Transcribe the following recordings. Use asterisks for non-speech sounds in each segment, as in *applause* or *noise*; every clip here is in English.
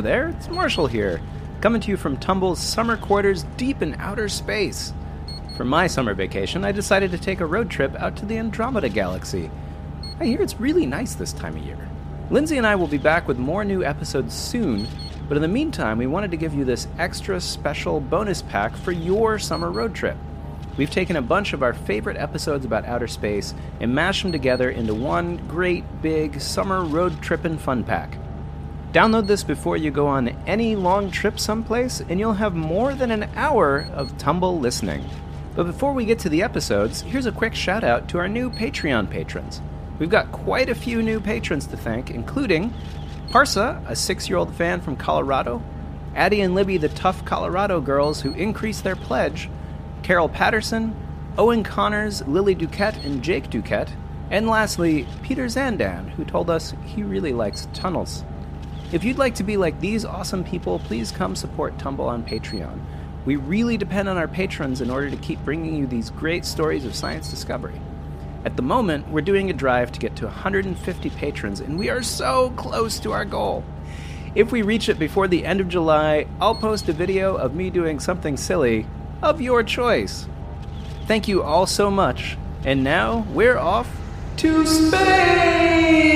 There, it's Marshall here, coming to you from Tumble's summer quarters deep in outer space. For my summer vacation, I decided to take a road trip out to the Andromeda Galaxy. I hear it's really nice this time of year. Lindsay and I will be back with more new episodes soon, but in the meantime, we wanted to give you this extra special bonus pack for your summer road trip. We've taken a bunch of our favorite episodes about outer space and mashed them together into one great big summer road trip and fun pack. Download this before you go on any long trip someplace, and you'll have more than an hour of tumble listening. But before we get to the episodes, here's a quick shout out to our new Patreon patrons. We've got quite a few new patrons to thank, including Parsa, a six year old fan from Colorado, Addie and Libby, the tough Colorado girls who increased their pledge, Carol Patterson, Owen Connors, Lily Duquette, and Jake Duquette, and lastly, Peter Zandan, who told us he really likes tunnels. If you'd like to be like these awesome people, please come support Tumble on Patreon. We really depend on our patrons in order to keep bringing you these great stories of science discovery. At the moment, we're doing a drive to get to 150 patrons, and we are so close to our goal. If we reach it before the end of July, I'll post a video of me doing something silly of your choice. Thank you all so much, and now we're off to space!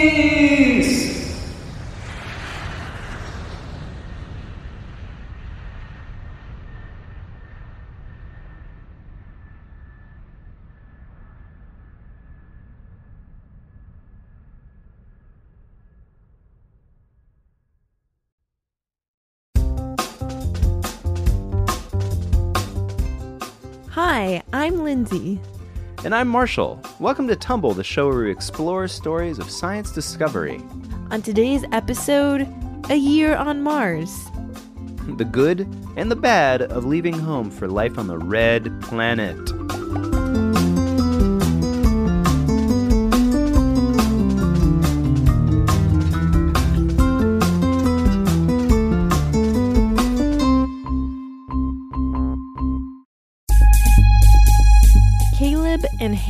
I'm Lindsay. And I'm Marshall. Welcome to Tumble, the show where we explore stories of science discovery. On today's episode, A Year on Mars. The good and the bad of leaving home for life on the red planet.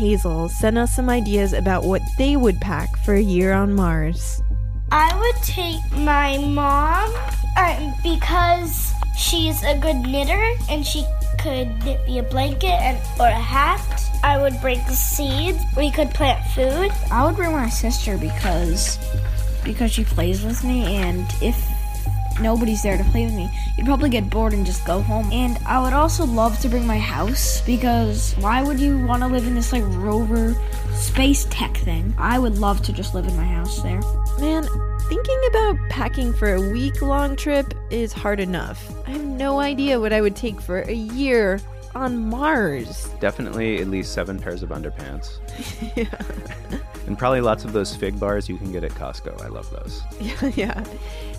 Hazel sent us some ideas about what they would pack for a year on Mars. I would take my mom uh, because she's a good knitter and she could knit me a blanket and or a hat. I would bring the seeds. We could plant food. I would bring my sister because because she plays with me and if nobody's there to play with me, you'd probably get bored and just go home. And I would also love to bring my house because why would you want to live in this like rover space tech thing? I would love to just live in my house there. Man, thinking about packing for a week long trip is hard enough. I have no idea what I would take for a year on Mars. Definitely at least seven pairs of underpants. yeah. *laughs* *laughs* And probably lots of those fig bars you can get at Costco. I love those. Yeah, *laughs* yeah.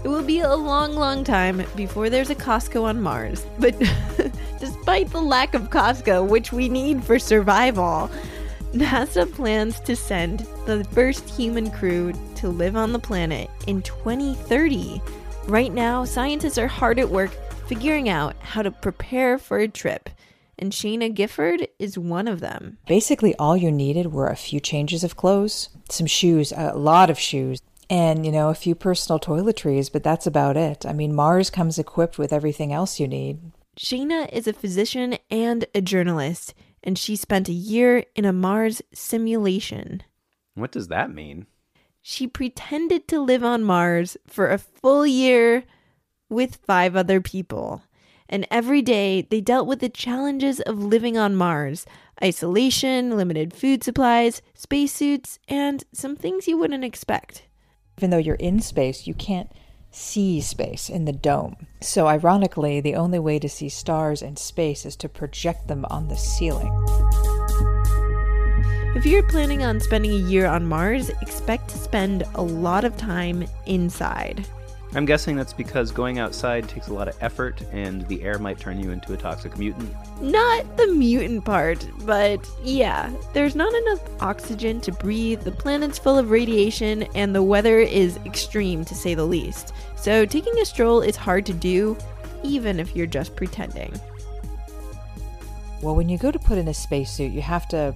It will be a long, long time before there's a Costco on Mars. But *laughs* despite the lack of Costco, which we need for survival, NASA plans to send the first human crew to live on the planet in 2030. Right now, scientists are hard at work figuring out how to prepare for a trip. And Sheyna Gifford is one of them. Basically, all you needed were a few changes of clothes, some shoes, a lot of shoes, and, you know, a few personal toiletries, but that's about it. I mean, Mars comes equipped with everything else you need. Sheyna is a physician and a journalist, and she spent a year in a Mars simulation. What does that mean? She pretended to live on Mars for a full year with five other people. And every day they dealt with the challenges of living on Mars isolation, limited food supplies, spacesuits, and some things you wouldn't expect. Even though you're in space, you can't see space in the dome. So, ironically, the only way to see stars in space is to project them on the ceiling. If you're planning on spending a year on Mars, expect to spend a lot of time inside. I'm guessing that's because going outside takes a lot of effort and the air might turn you into a toxic mutant. Not the mutant part, but yeah, there's not enough oxygen to breathe, the planet's full of radiation, and the weather is extreme to say the least. So taking a stroll is hard to do, even if you're just pretending. Well, when you go to put in a spacesuit, you have to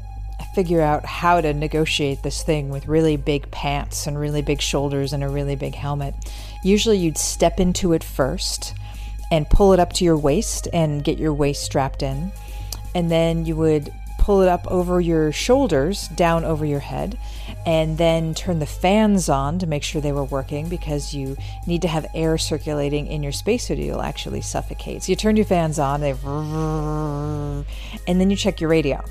figure out how to negotiate this thing with really big pants and really big shoulders and a really big helmet. Usually you'd step into it first and pull it up to your waist and get your waist strapped in. And then you would pull it up over your shoulders, down over your head, and then turn the fans on to make sure they were working because you need to have air circulating in your spacesuit or you'll actually suffocate. So you turn your fans on, they and then you check your radio.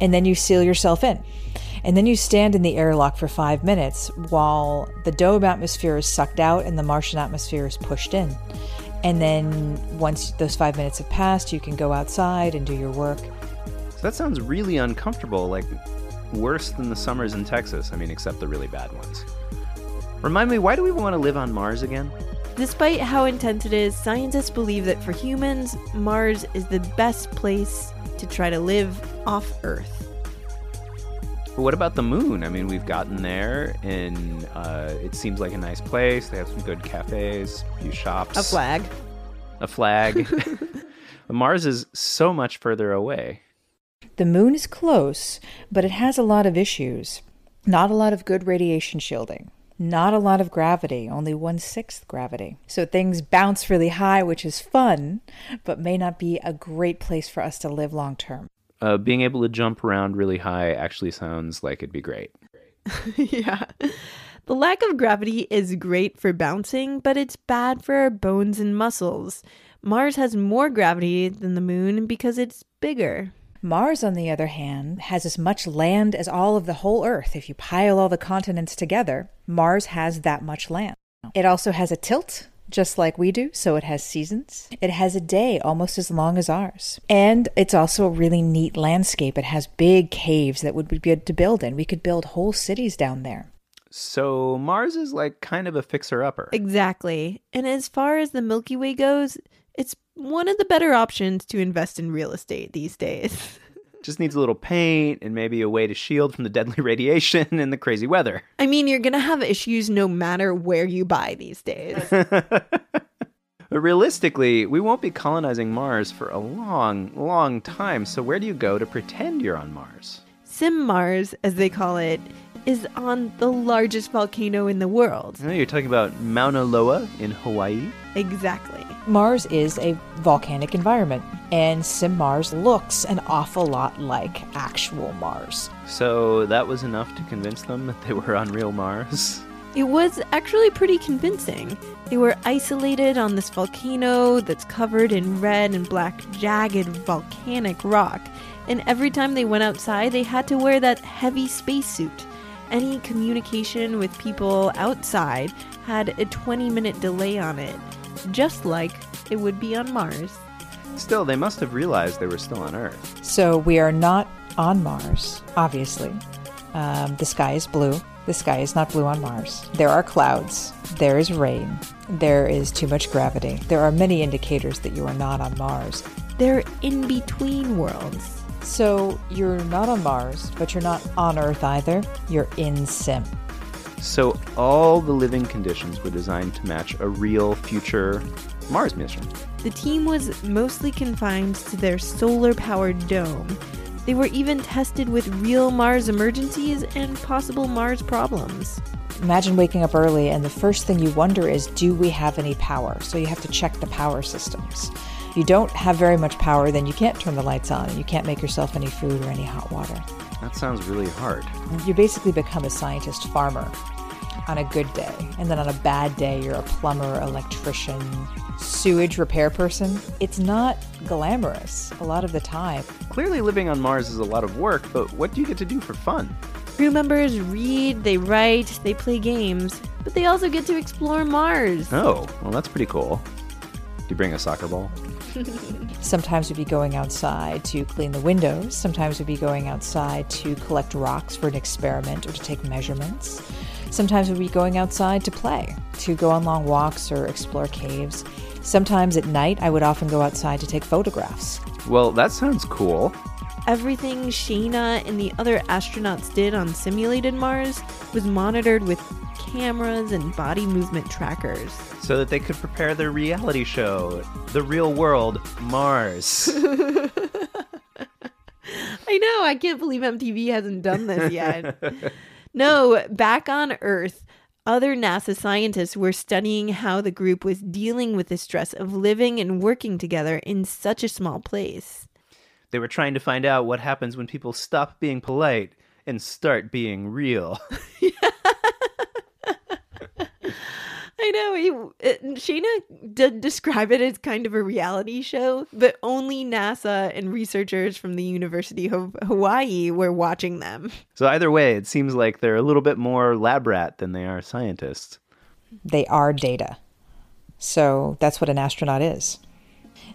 And then you seal yourself in. And then you stand in the airlock for five minutes while the dome atmosphere is sucked out and the Martian atmosphere is pushed in. And then once those five minutes have passed, you can go outside and do your work. So that sounds really uncomfortable, like worse than the summers in Texas. I mean, except the really bad ones. Remind me, why do we want to live on Mars again? Despite how intense it is, scientists believe that for humans, Mars is the best place to try to live off Earth. But what about the moon? I mean, we've gotten there, and uh, it seems like a nice place. They have some good cafes, a few shops, A flag. a flag. *laughs* *laughs* Mars is so much further away. The moon is close, but it has a lot of issues. Not a lot of good radiation shielding. Not a lot of gravity, only one sixth gravity. So things bounce really high, which is fun, but may not be a great place for us to live long term. Uh, being able to jump around really high actually sounds like it'd be great. *laughs* yeah. The lack of gravity is great for bouncing, but it's bad for our bones and muscles. Mars has more gravity than the moon because it's bigger. Mars, on the other hand, has as much land as all of the whole Earth. If you pile all the continents together, Mars has that much land. It also has a tilt, just like we do, so it has seasons. It has a day almost as long as ours. And it's also a really neat landscape. It has big caves that would be good to build in. We could build whole cities down there. So Mars is like kind of a fixer upper. Exactly. And as far as the Milky Way goes, it's one of the better options to invest in real estate these days. *laughs* Just needs a little paint and maybe a way to shield from the deadly *laughs* radiation and the crazy weather. I mean, you're going to have issues no matter where you buy these days. *laughs* But realistically, we won't be colonizing Mars for a long, long time. So where do you go to pretend you're on Mars? Sim Mars, as they call it, is on the largest volcano in the world. I know you're talking about Mauna Loa in Hawaii. Exactly. Mars is a volcanic environment, and Sim Mars looks an awful lot like actual Mars. So that was enough to convince them that they were on real Mars. It was actually pretty convincing. They were isolated on this volcano that's covered in red and black jagged volcanic rock, and every time they went outside, they had to wear that heavy spacesuit. Any communication with people outside had a 20 minute delay on it, just like it would be on Mars. Still, they must have realized they were still on Earth. So we are not on Mars, obviously. Um, the sky is blue. The sky is not blue on Mars. There are clouds. There is rain. There is too much gravity. There are many indicators that you are not on Mars. They're in between worlds. So you're not on Mars, but you're not on Earth either. You're in Sim. So all the living conditions were designed to match a real future Mars mission. The team was mostly confined to their solar powered dome. They were even tested with real Mars emergencies and possible Mars problems. Imagine waking up early and the first thing you wonder is do we have any power? So you have to check the power systems. If you don't have very much power, then you can't turn the lights on and you can't make yourself any food or any hot water. That sounds really hard. You basically become a scientist farmer on a good day. And then on a bad day, you're a plumber, electrician, sewage repair person. It's not glamorous a lot of the time. Clearly, living on Mars is a lot of work, but what do you get to do for fun? Crew members read, they write, they play games, but they also get to explore Mars. Oh, well, that's pretty cool. Do you bring a soccer ball? Sometimes we'd be going outside to clean the windows. Sometimes we'd be going outside to collect rocks for an experiment or to take measurements. Sometimes we'd be going outside to play, to go on long walks or explore caves. Sometimes at night, I would often go outside to take photographs. Well, that sounds cool. Everything Sheyna and the other astronauts did on simulated Mars was monitored with cameras and body movement trackers. So that they could prepare their reality show, The Real World Mars. *laughs* I know. I can't believe MTV hasn't done this yet. *laughs* no, back on Earth, other NASA scientists were studying how the group was dealing with the stress of living and working together in such a small place. They were trying to find out what happens when people stop being polite and start being real. *laughs* *laughs* I know. You, it, Sheyna did describe it as kind of a reality show, but only NASA and researchers from the University of Hawaii were watching them. So either way, it seems like they're a little bit more lab rat than they are scientists. They are data. So that's what an astronaut is.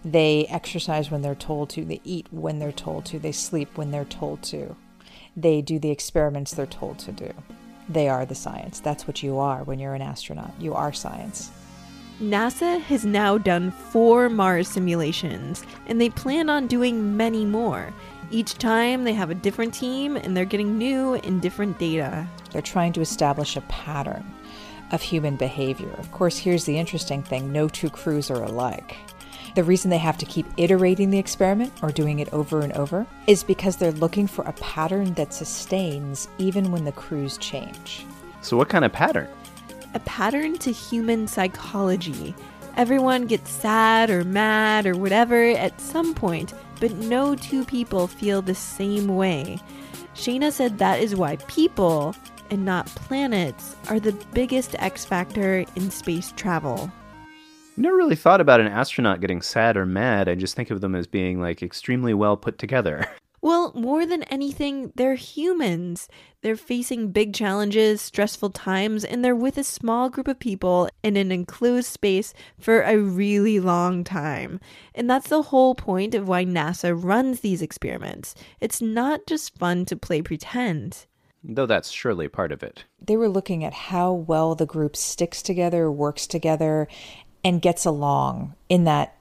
They exercise when they're told to, they eat when they're told to, they sleep when they're told to, they do the experiments they're told to do. They are the science. That's what you are when you're an astronaut. You are science. NASA has now done four Mars simulations, and they plan on doing many more. Each time they have a different team, and they're getting new and different data. They're trying to establish a pattern of human behavior. Of course, here's the interesting thing no two crews are alike. The reason they have to keep iterating the experiment or doing it over and over is because they're looking for a pattern that sustains even when the crews change. So, what kind of pattern? A pattern to human psychology. Everyone gets sad or mad or whatever at some point, but no two people feel the same way. Sheyna said that is why people, and not planets, are the biggest X factor in space travel. I've never really thought about an astronaut getting sad or mad. I just think of them as being like extremely well put together. *laughs* Well, more than anything, they're humans. They're facing big challenges, stressful times, and they're with a small group of people in an enclosed space for a really long time. And that's the whole point of why NASA runs these experiments. It's not just fun to play pretend. Though that's surely part of it. They were looking at how well the group sticks together, works together, and gets along in that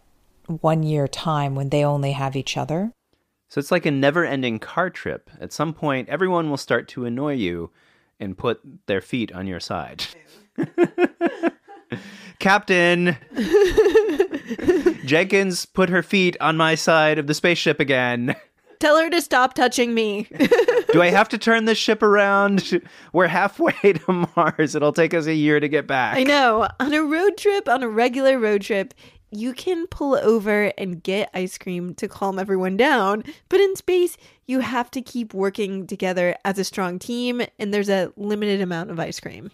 one year time when they only have each other. So it's like a never ending car trip. At some point, everyone will start to annoy you and put their feet on your side. *laughs* Captain! *laughs* Jenkins put her feet on my side of the spaceship again. Tell her to stop touching me. *laughs* Do I have to turn this ship around? *laughs* We're halfway to *laughs* Mars. It'll take us a year to get back. I know. On a road trip, on a regular road trip, you can pull over and get ice cream to calm everyone down. But in space, you have to keep working together as a strong team, and there's a limited amount of ice cream.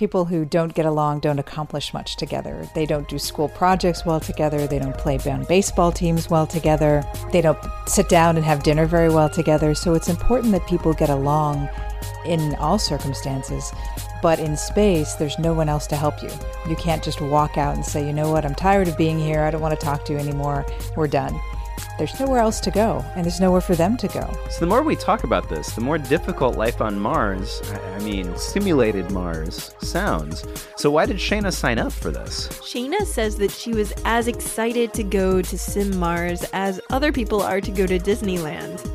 People who don't get along don't accomplish much together. They don't do school projects well together. They don't play on baseball teams well together. They don't sit down and have dinner very well together. So it's important that people get along in all circumstances. But in space, there's no one else to help you. You can't just walk out and say, you know what, I'm tired of being here. I don't want to talk to you anymore. We're done. There's nowhere else to go, and there's nowhere for them to go. So the more we talk about this, the more difficult life on Mars, I mean, simulated Mars, sounds. So why did Sheyna sign up for this? Sheyna says that she was as excited to go to Sim Mars as other people are to go to Disneyland.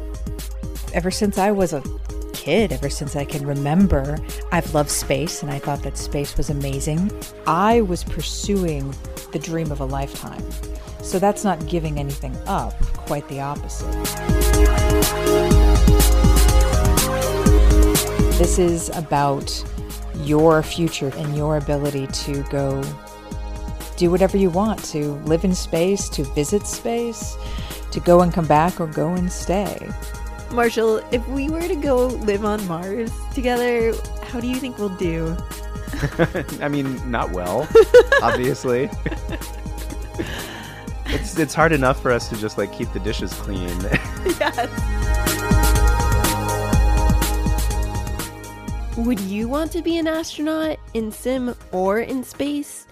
Ever since I was a kid, ever since I can remember, I've loved space and I thought that space was amazing. I was pursuing the dream of a lifetime. So that's not giving anything up, quite the opposite. This is about your future and your ability to go do whatever you want to live in space, to visit space, to go and come back, or go and stay. Marshall, if we were to go live on Mars together, how do you think we'll do? *laughs* I mean, not well, *laughs* obviously. *laughs* it's it's hard enough for us to just like keep the dishes clean. *laughs* yes. Would you want to be an astronaut in sim or in space?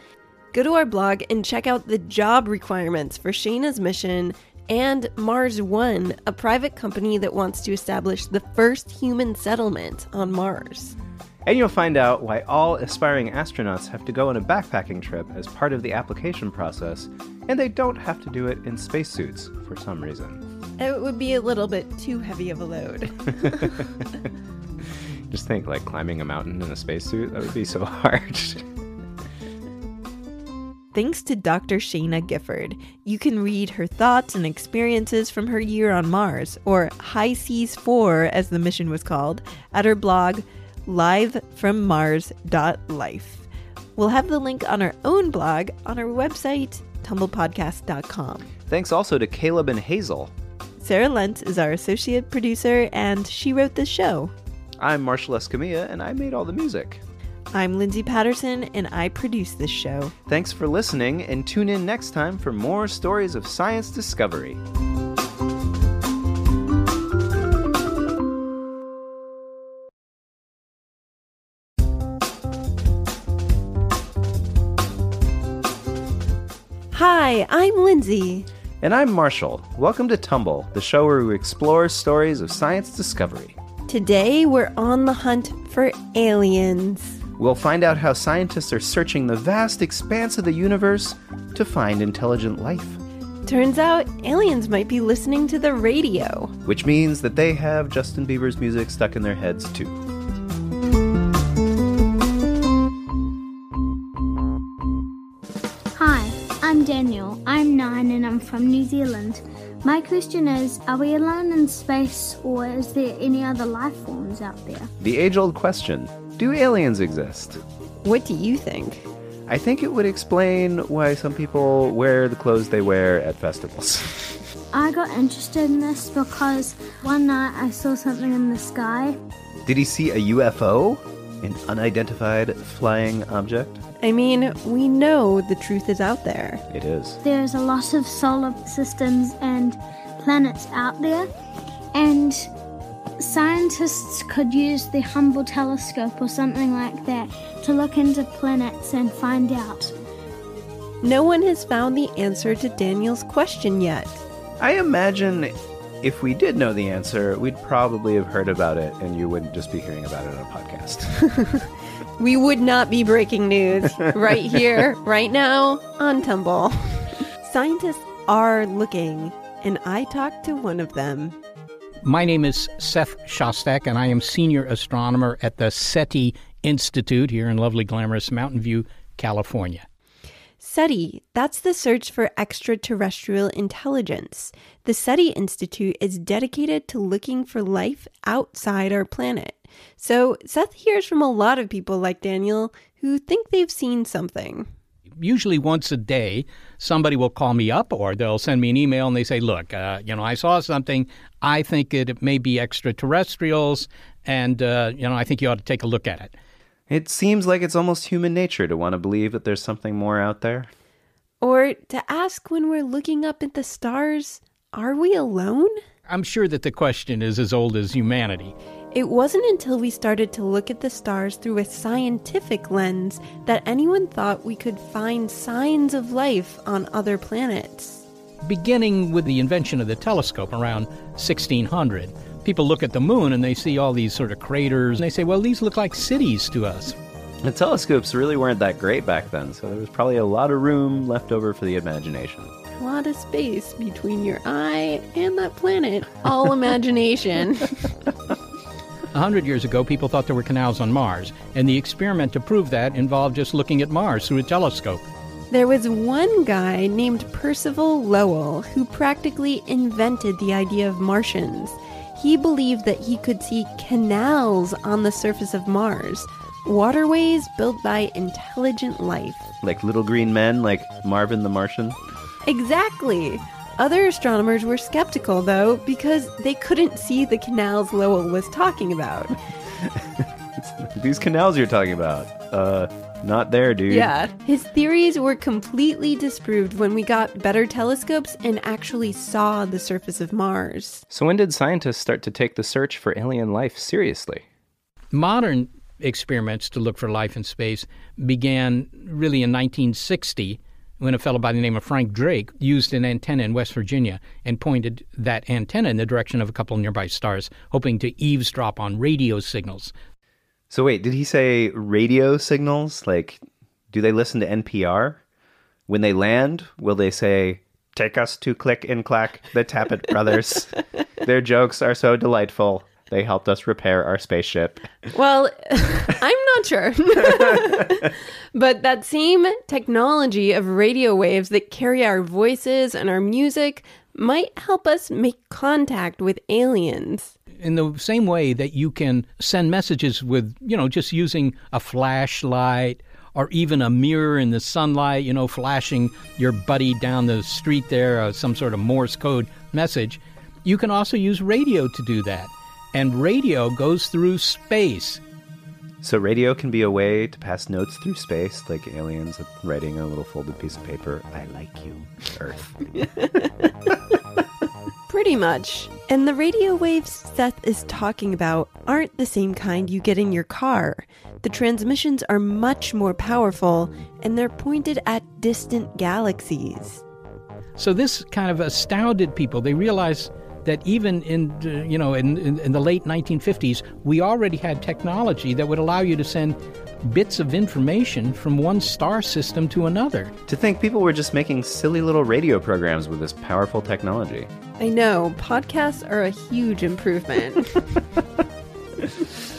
Go to our blog and check out the job requirements for Sheyna's mission and Mars One, a private company that wants to establish the first human settlement on Mars. And you'll find out why all aspiring astronauts have to go on a backpacking trip as part of the application process, and they don't have to do it in spacesuits for some reason. It would be a little bit too heavy of a load. *laughs* Just think like climbing a mountain in a spacesuit, that would be so *laughs* hard. thanks to Dr. Sheyna Gifford. You can read her thoughts and experiences from her year on Mars, or HI-SEAS 4 as the mission was called, at her blog livefrommars.life. We'll have the link on our own blog on our website, tumblepodcast.com. Thanks also to Caleb and Hazel. Sarah Lentz is our associate producer, and she wrote the show. I'm Marshall Escamilla, and I made all the music. I'm Lindsay Patterson, and I produce this show. Thanks for listening, and tune in next time for more stories of science discovery. Hi, I'm Lindsay. And I'm Marshall. Welcome to Tumble, the show where we explore stories of science discovery. Today, we're on the hunt for aliens. We'll find out how scientists are searching the vast expanse of the universe to find intelligent life, Turns out aliens might be listening to the radio. which means that they have Justin Bieber's music stuck in their heads too. and I'm from New Zealand. My question is Are we alone in space or is there any other life forms out there? The age old question Do aliens exist? What do you think? I think it would explain why some people wear the clothes they wear at festivals. I got interested in this because one night I saw something in the sky. Did he see a UFO? An unidentified flying object? I mean, we know the truth is out there. It is. There's a lot of solar systems and planets out there, and scientists could use the Hubble telescope or something like that to look into planets and find out. No one has found the answer to Daniel's question yet. I imagine if we did know the answer, we'd probably have heard about it and you wouldn't just be hearing about it on a podcast. *laughs* We would not be breaking news *laughs* right here, right now on Tumble. Scientists are looking, and I talked to one of them. My name is Seth Shostak, and I am senior astronomer at the SETI Institute here in lovely, glamorous Mountain View, California. SETI, that's the search for extraterrestrial intelligence. The SETI Institute is dedicated to looking for life outside our planet. So, Seth hears from a lot of people like Daniel who think they've seen something. Usually, once a day, somebody will call me up or they'll send me an email and they say, Look, uh, you know, I saw something. I think it may be extraterrestrials, and, uh, you know, I think you ought to take a look at it. it seems like it's almost human nature to want to believe that there's something more out there. Or to ask when we're looking up at the stars, are we alone? I'm sure that the question is as old as humanity. It wasn't until we started to look at the stars through a scientific lens that anyone thought we could find signs of life on other planets. beginning with the invention of the telescope around 1600. People look at the moon and they see all these sort of craters and they say, well, these look like cities to us. The telescopes really weren't that great back then, so there was probably a lot of room left over for the imagination. A lot of space between your eye and that planet. All imagination. *laughs* A hundred years ago, people thought there were canals on Mars, and the experiment to prove that involved just looking at Mars through a telescope. There was one guy named Percival Lowell who practically invented the idea of Martians. He believed that he could see canals on the surface of Mars, waterways built by intelligent life. Like little green men, like Marvin the Martian. Exactly. Other astronomers were skeptical, though, because they couldn't see the canals Lowell was talking about. *laughs* These canals you're talking about. Uh, not there, dude. Yeah. His theories were completely disproved when we got better telescopes and actually saw the surface of Mars. So when did scientists start to take the search for alien life seriously? Modern experiments to look for life in space began really in 1960 when a fellow by the name of Frank Drake used an antenna in West Virginia and pointed that antenna in the direction of a couple of nearby stars, hoping to eavesdrop on radio signals. So wait, did he say radio signals? Like, do they listen to NPR? When they land, will they say, Take us to Click and Clack, the Tappet Brothers? *laughs* Their jokes are so delightful. They helped us repair our spaceship. Well, *laughs* I'm not sure. *laughs* but that same technology of radio waves that carry our voices and our music might help us make contact with aliens. in the same way that you can send messages with, you know, just using a flashlight or even a mirror in the sunlight, you know, flashing your buddy down the street there, uh, some sort of Morse code message, you can also use radio to do that. And radio goes through space. So radio can be a way to pass notes through space, like aliens writing on a little folded piece of paper. I like you, Earth. *laughs* Pretty much. And the radio waves Seth is talking about aren't the same kind you get in your car. The transmissions are much more powerful and they're pointed at distant galaxies. So this kind of astounded people. They realized that even in uh, you know in, in, in the late 1950s, we already had technology that would allow you to send bits of information from one star system to another. To think people were just making silly little radio programs with this powerful technology. I know, podcasts are a huge improvement. *laughs* *laughs*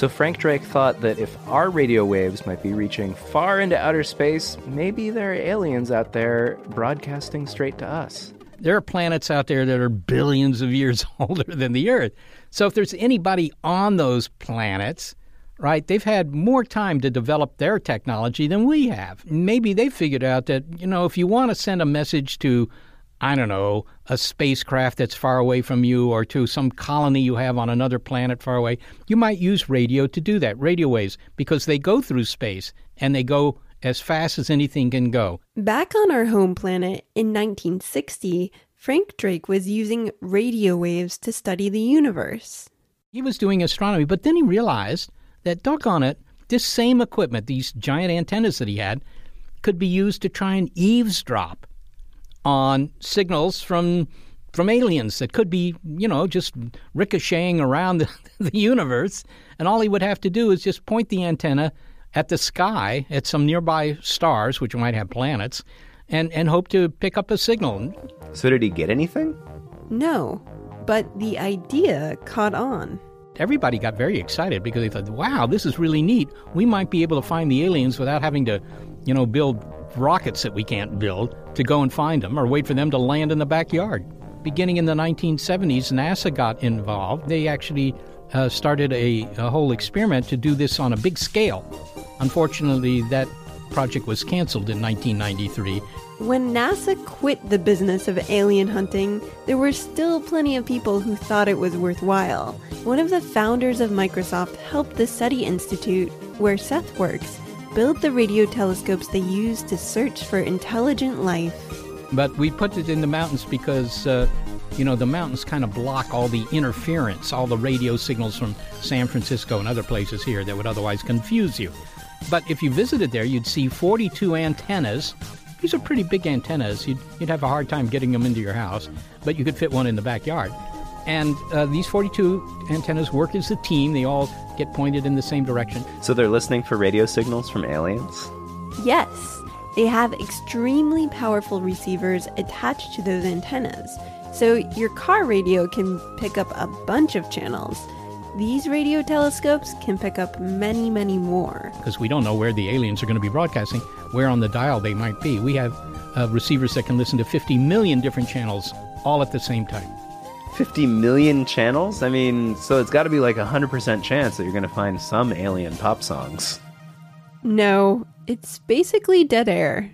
So Frank Drake thought that if our radio waves might be reaching far into outer space, maybe there are aliens out there broadcasting straight to us. There are planets out there that are billions of years *laughs* older than the Earth. So if there's anybody on those planets, right, they've had more time to develop their technology than we have. Maybe they figured out that, you know, if you want to send a message to I don't know, a spacecraft that's far away from you or to some colony you have on another planet far away, you might use radio to do that, radio waves, because they go through space and they go as fast as anything can go. Back on our home planet in 1960, Frank Drake was using radio waves to study the universe. He was doing astronomy, but then he realized that, doggone it, this same equipment, these giant antennas that he had, could be used to try and eavesdrop on signals from from aliens that could be, you know, just ricocheting around *laughs* the, the universe. And all he would have to do is just point the antenna at the sky, at some nearby stars, which might have planets, and, and hope to pick up a signal. So did he get anything? No, but the idea caught on. Everybody got very excited because they thought, wow, this is really neat. We might be able to find the aliens without having to, you know, build rockets that we can't build to go and find them or wait for them to land in the backyard. Beginning in the 1970s, NASA got involved. They actually uh, started a, a whole experiment to do this on a big scale. Unfortunately, that project was canceled in 1993. When NASA quit the business of alien hunting, there were still plenty of people who thought it was worthwhile. One of the founders of Microsoft helped the SETI Institute, where Seth works, build the radio telescopes they use to search for intelligent life. But we put it in the mountains because, uh, you know, the mountains kind of block all the interference, all the radio signals from San Francisco and other places here that would otherwise confuse you. But if you visited there, you'd see 42 antennas. These are pretty big antennas. You'd, you'd have a hard time getting them into your house, but you could fit one in the backyard. And uh, these 42 antennas work as a team. They all get pointed in the same direction. So they're listening for radio signals from aliens? Yes, they have extremely powerful receivers attached to those antennas. So your car radio can pick up a bunch of channels. These radio telescopes can pick up many, many more. Because we don't know where the aliens are going to be broadcasting, where on the dial they might be. We have uh, receivers that can listen to 50 million different channels all at the same time. 50 million channels? I mean, so it's got to be like a 100% chance that you're going to find some alien pop songs. No, it's basically dead air.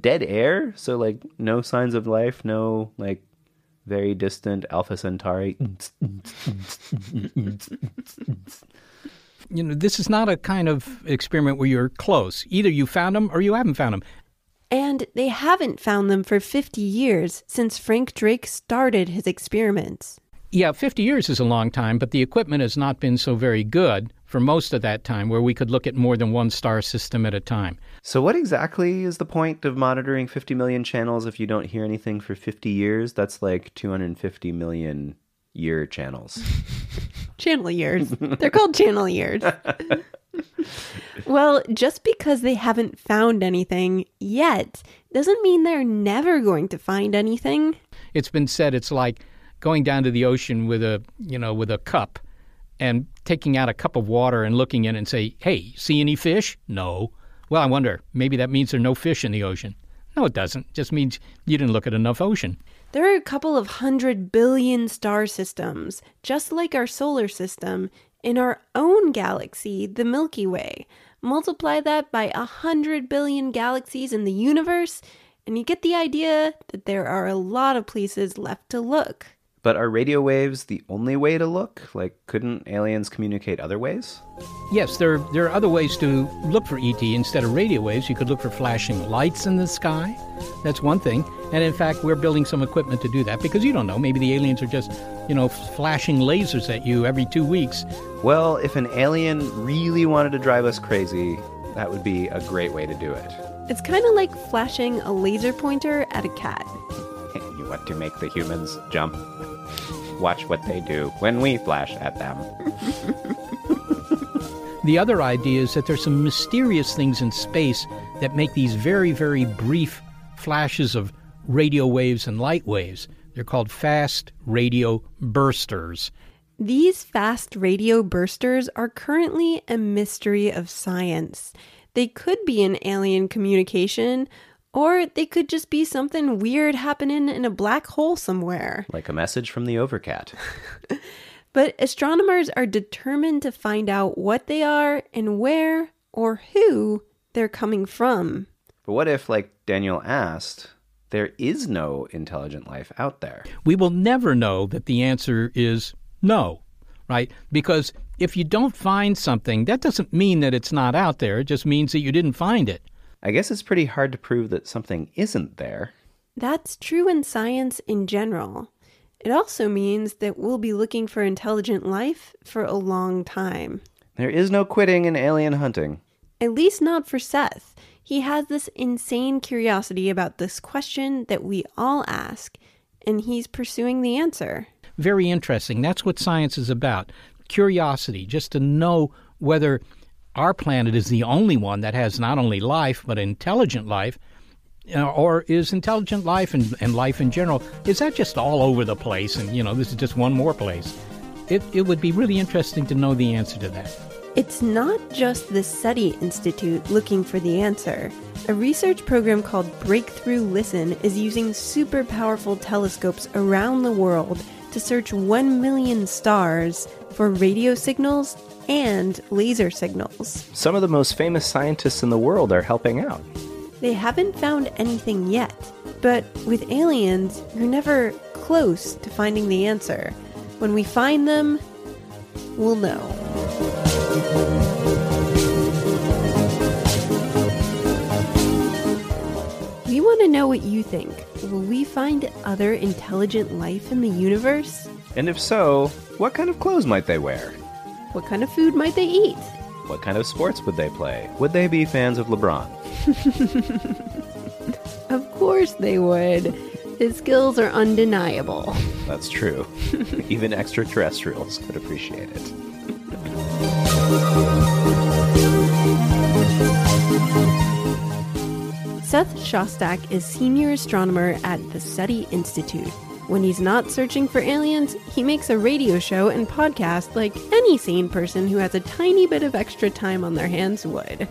Dead air? So, like, no signs of life, no, like, very distant Alpha Centauri. You know, this is not a kind of experiment where you're close. Either you found them or you haven't found them. And they haven't found them for 50 years since Frank Drake started his experiments. Yeah, 50 years is a long time, but the equipment has not been so very good for most of that time where we could look at more than one star system at a time. So, what exactly is the point of monitoring 50 million channels if you don't hear anything for 50 years? That's like 250 million year channels. *laughs* Channel years. They're called channel years. *laughs* well, just because they haven't found anything yet doesn't mean they're never going to find anything. It's been said it's like going down to the ocean with a, you know, with a cup and taking out a cup of water and looking in and say, "Hey, see any fish?" No. Well, I wonder. Maybe that means there are no fish in the ocean. No, it doesn't. It just means you didn't look at enough ocean. There are a couple of hundred billion star systems, just like our solar system, in our own galaxy, the Milky Way. Multiply that by a hundred billion galaxies in the universe, and you get the idea that there are a lot of places left to look. But are radio waves the only way to look? Like, couldn't aliens communicate other ways? Yes, there, there are other ways to look for ET. Instead of radio waves, you could look for flashing lights in the sky. That's one thing. And in fact, we're building some equipment to do that because you don't know. Maybe the aliens are just, you know, flashing lasers at you every two weeks. Well, if an alien really wanted to drive us crazy, that would be a great way to do it. It's kind of like flashing a laser pointer at a cat. *laughs* You want to make the humans jump? Watch what they do when we flash at them. *laughs* The other idea is that there's some mysterious things in space that make these very, very brief flashes of radio waves and light waves. They're called fast radio bursters. These fast radio bursters are currently a mystery of science. They could be an alien communication, or they could just be something weird happening in a black hole somewhere. Like a message from the Overcat. *laughs* But astronomers are determined to find out what they are and where or who they're coming from. But what if, like Daniel asked, there is no intelligent life out there? We will never know that the answer is no, right? Because if you don't find something, that doesn't mean that it's not out there. It just means that you didn't find it. I guess it's pretty hard to prove that something isn't there. That's true in science in general. It also means that we'll be looking for intelligent life for a long time. There is no quitting in alien hunting. At least not for Seth. He has this insane curiosity about this question that we all ask, and he's pursuing the answer. Very interesting. That's what science is about curiosity, just to know whether our planet is the only one that has not only life, but intelligent life. uh, Or is intelligent life and, and life in general, is that just all over the place and, you know, this is just one more place? It, it would be really interesting to know the answer to that. It's not just the SETI Institute looking for the answer. A research program called Breakthrough Listen is using super powerful telescopes around the world to search 1 million stars for radio signals and laser signals. Some of the most famous scientists in the world are helping out. They haven't found anything yet, but with aliens, you're never close to finding the answer. When we find them, we'll know. We want to know what you think. Will we find other intelligent life in the universe? And if so, what kind of clothes might they wear? What kind of food might they eat? What kind of sports would they play? Would they be fans of LeBron? *laughs* Of course they would. His skills are undeniable. *laughs* That's true. Even extraterrestrials could appreciate it. Seth Shostak is senior astronomer at the SETI Institute. When he's not searching for aliens, he makes a radio show and podcast like any sane person who has a tiny bit of extra time on their hands would.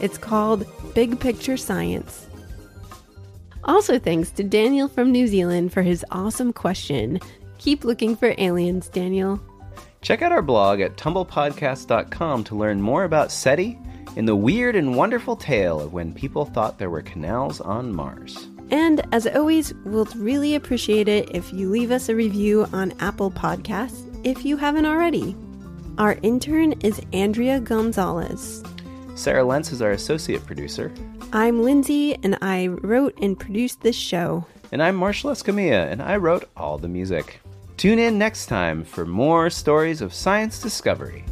It's called Big Picture Science. Also, thanks to Daniel from New Zealand for his awesome question. Keep looking for aliens, Daniel. Check out our blog at tumblepodcast.com to learn more about SETI and the weird and wonderful tale of when people thought there were canals on Mars. And as always, we'll really appreciate it if you leave us a review on Apple Podcasts if you haven't already. Our intern is Andrea Gonzalez. Sarah Lentz is our associate producer. I'm Lindsay, and I wrote and produced this show. And I'm Marshall Escamilla, and I wrote all the music. Tune in next time for more stories of science discovery.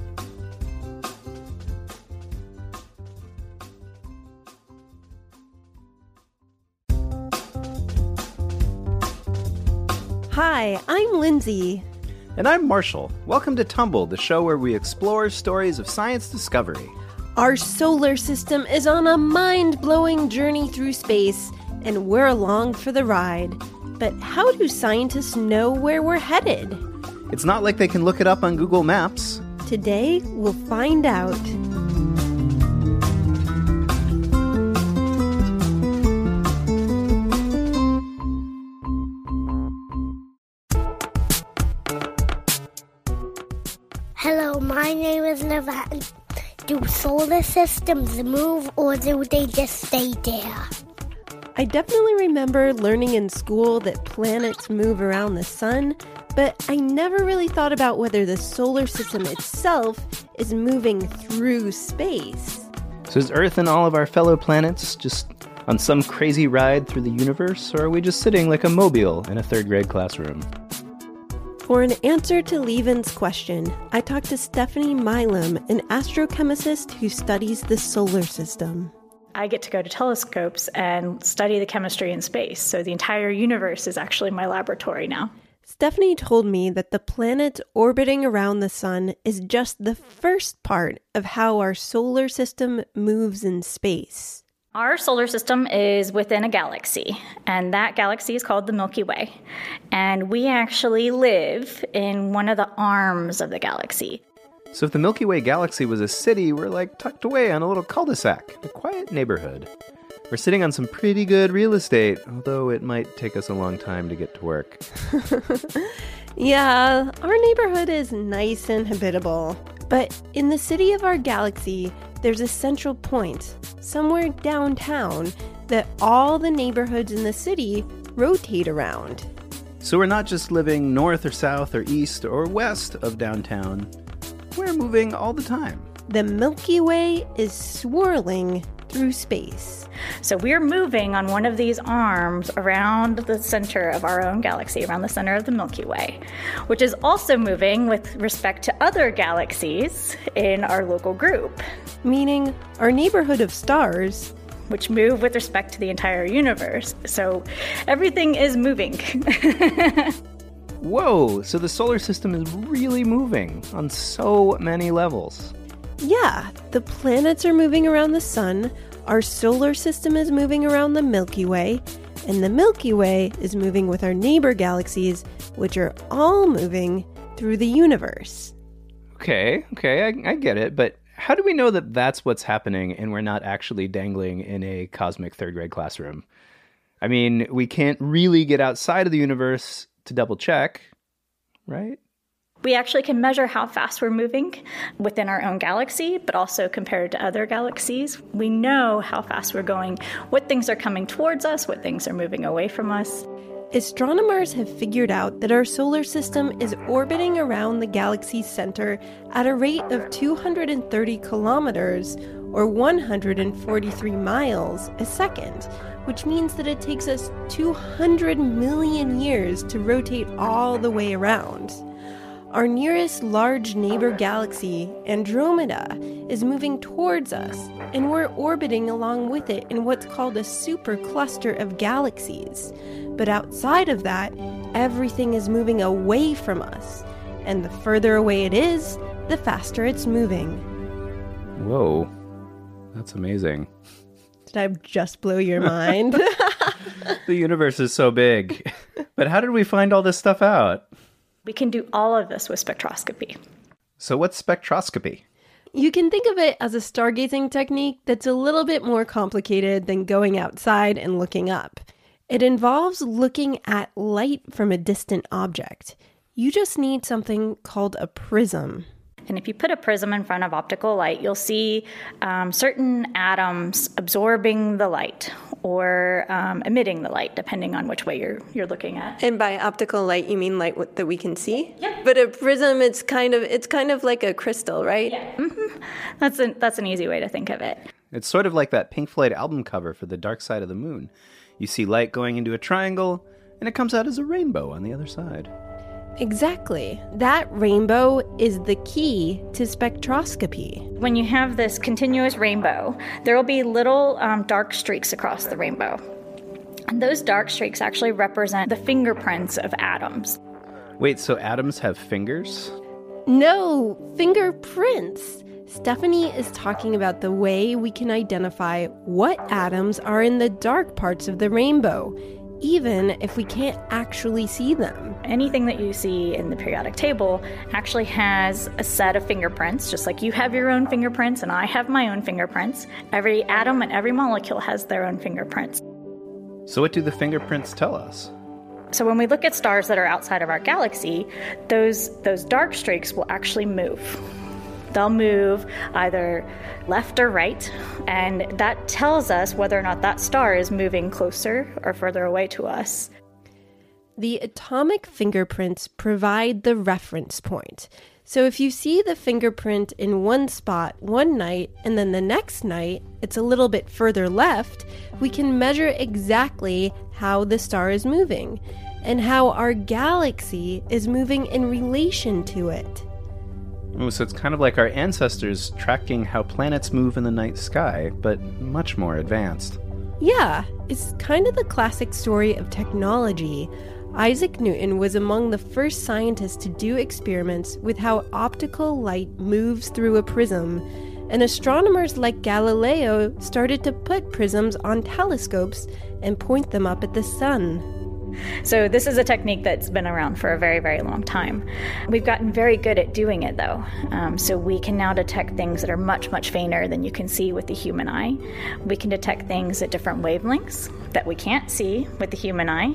Hi, I'm Lindsay. And I'm Marshall. Welcome to Tumble, the show where we explore stories of science discovery. Our solar system is on a mind blowing journey through space, and we're along for the ride. But how do scientists know where we're headed? It's not like they can look it up on Google Maps. Today, we'll find out. My name is Nevada. Do solar systems move or do they just stay there? I definitely remember learning in school that planets move around the sun, but I never really thought about whether the solar system itself is moving through space. So is Earth and all of our fellow planets just on some crazy ride through the universe, or are we just sitting like a mobile in a third grade classroom? For an answer to Levin's question, I talked to Stephanie Milam, an astrochemist who studies the solar system. I get to go to telescopes and study the chemistry in space. So the entire universe is actually my laboratory now. Stephanie told me that the planets orbiting around the sun is just the first part of how our solar system moves in space. Our solar system is within a galaxy, and that galaxy is called the Milky Way. And we actually live in one of the arms of the galaxy. So if the Milky Way galaxy was a city, we're like tucked away on a little cul-de-sac, a quiet neighborhood. We're sitting on some pretty good real estate, although it might take us a long time to get to work. *laughs* Yeah, our neighborhood is nice and habitable. But in the city of our galaxy, there's a central point, somewhere downtown, that all the neighborhoods in the city rotate around. So we're not just living north or south or east or west of downtown. We're moving all the time. The Milky Way is swirling through space. So we're moving on one of these arms around the center of our own galaxy, around the center of the Milky Way, which is also moving with respect to other galaxies in our local group, Meaning, our neighborhood of stars which move with respect to the entire universe. So everything is moving. *laughs* Whoa, so the solar system is really moving on so many levels. Yeah, the planets are moving around the sun, our solar system is moving around the Milky Way, and the Milky Way is moving with our neighbor galaxies, which are all moving through the universe. Okay, okay, I, I get it, but how do we know that that's what's happening and we're not actually dangling in a cosmic third grade classroom? I mean, we can't really get outside of the universe to double check, right? We actually can measure how fast we're moving within our own galaxy, but also compared to other galaxies. We know how fast we're going, what things are coming towards us, what things are moving away from us. Astronomers have figured out that our solar system is orbiting around the galaxy's center at a rate of 230 kilometers or 143 miles a second, which means that it takes us 200 million years to rotate all the way around. Our nearest large neighbor galaxy, Andromeda, is moving towards us, and we're orbiting along with it in what's called a supercluster of galaxies. But outside of that, everything is moving away from us, and the further away it is, the faster it's moving. Whoa, that's amazing. Did I just blow your *laughs* mind? The universe is so big. *laughs* but how did we find all this stuff out? We can do all of this with spectroscopy. So, what's spectroscopy? You can think of it as a stargazing technique that's a little bit more complicated than going outside and looking up. It involves looking at light from a distant object. You just need something called a prism. And if you put a prism in front of optical light, you'll see um, certain atoms absorbing the light or um, emitting the light, depending on which way you're you're looking at. And by optical light, you mean light that we can see? Yeah. But a prism, it's kind of it's kind of like a crystal, right? Yeah. That's an that's an easy way to think of it. It's sort of like that Pink Floyd album cover for The Dark Side of the Moon. You see light going into a triangle, and it comes out as a rainbow on the other side. Exactly. That rainbow is the key to spectroscopy. When you have this continuous rainbow, there will be little um, dark streaks across the rainbow. And those dark streaks actually represent the fingerprints of atoms. Wait, so atoms have fingers? No, fingerprints. Stephanie is talking about the way we can identify what atoms are in the dark parts of the rainbow. Even if we can't actually see them. Anything that you see in the periodic table actually has a set of fingerprints, just like you have your own fingerprints and I have my own fingerprints. Every atom and every molecule has their own fingerprints. So, what do the fingerprints tell us? So when we look at stars that are outside of our galaxy, those those dark streaks will actually move. They'll move either left or right, and that tells us whether or not that star is moving closer or further away to us. The atomic fingerprints provide the reference point. So if you see the fingerprint in one spot one night and then the next night it's a little bit further left, we can measure exactly how the star is moving and how our galaxy is moving in relation to it. So it's kind of like our ancestors tracking how planets move in the night sky, but much more advanced. Yeah, it's kind of the classic story of technology. Isaac Newton was among the first scientists to do experiments with how optical light moves through a prism, and astronomers like Galileo started to put prisms on telescopes and point them up at the sun. So, this is a technique that's been around for a very, very long time. We've gotten very good at doing it though. Um, so, we can now detect things that are much, much fainter than you can see with the human eye. We can detect things at different wavelengths that we can't see with the human eye.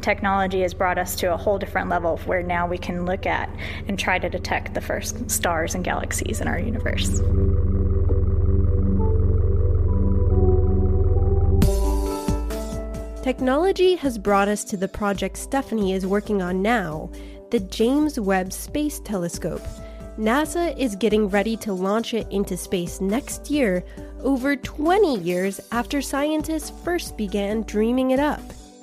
Technology has brought us to a whole different level where now we can look at and try to detect the first stars and galaxies in our universe. Technology has brought us to the project Stephanie is working on now, the James Webb Space Telescope. NASA is getting ready to launch it into space next year, over 20 years after scientists first began dreaming it up.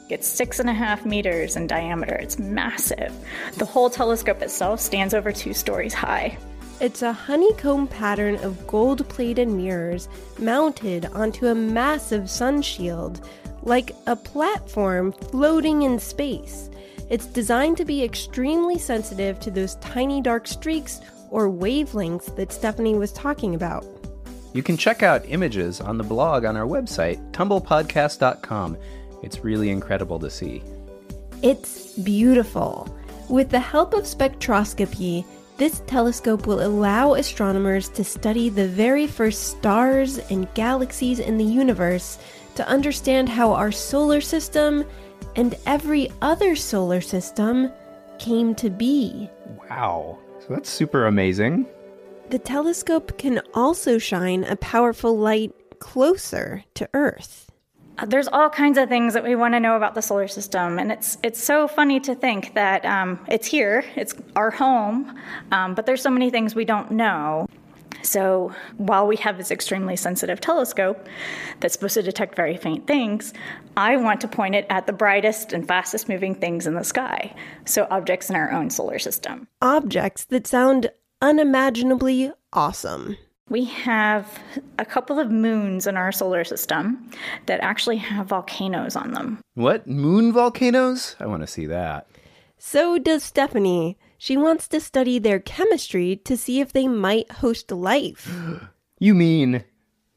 It's six and a half meters in diameter. It's massive. The whole telescope itself stands over two stories high. It's a honeycomb pattern of gold plated mirrors mounted onto a massive sun shield like a platform floating in space. It's designed to be extremely sensitive to those tiny dark streaks or wavelengths that Stephanie was talking about. You can check out images on the blog on our website, tumblepodcast.com. It's really incredible to see. It's beautiful. With the help of spectroscopy, this telescope will allow astronomers to study the very first stars and galaxies in the universe to understand how our solar system and every other solar system came to be. Wow. So that's super amazing. The telescope can also shine a powerful light closer to Earth. Uh, there's all kinds of things that we want to know about the solar system, and it's it's so funny to think that um, it's here, it's our home, um, but there's so many things we don't know. So while we have this extremely sensitive telescope that's supposed to detect very faint things, I want to point it at the brightest and fastest moving things in the sky. So objects in our own solar system. Objects that sound unimaginably awesome. We have a couple of moons in our solar system that actually have volcanoes on them. What? Moon volcanoes? I want to see that. So does Stephanie. She wants to study their chemistry to see if they might host life. *gasps* You mean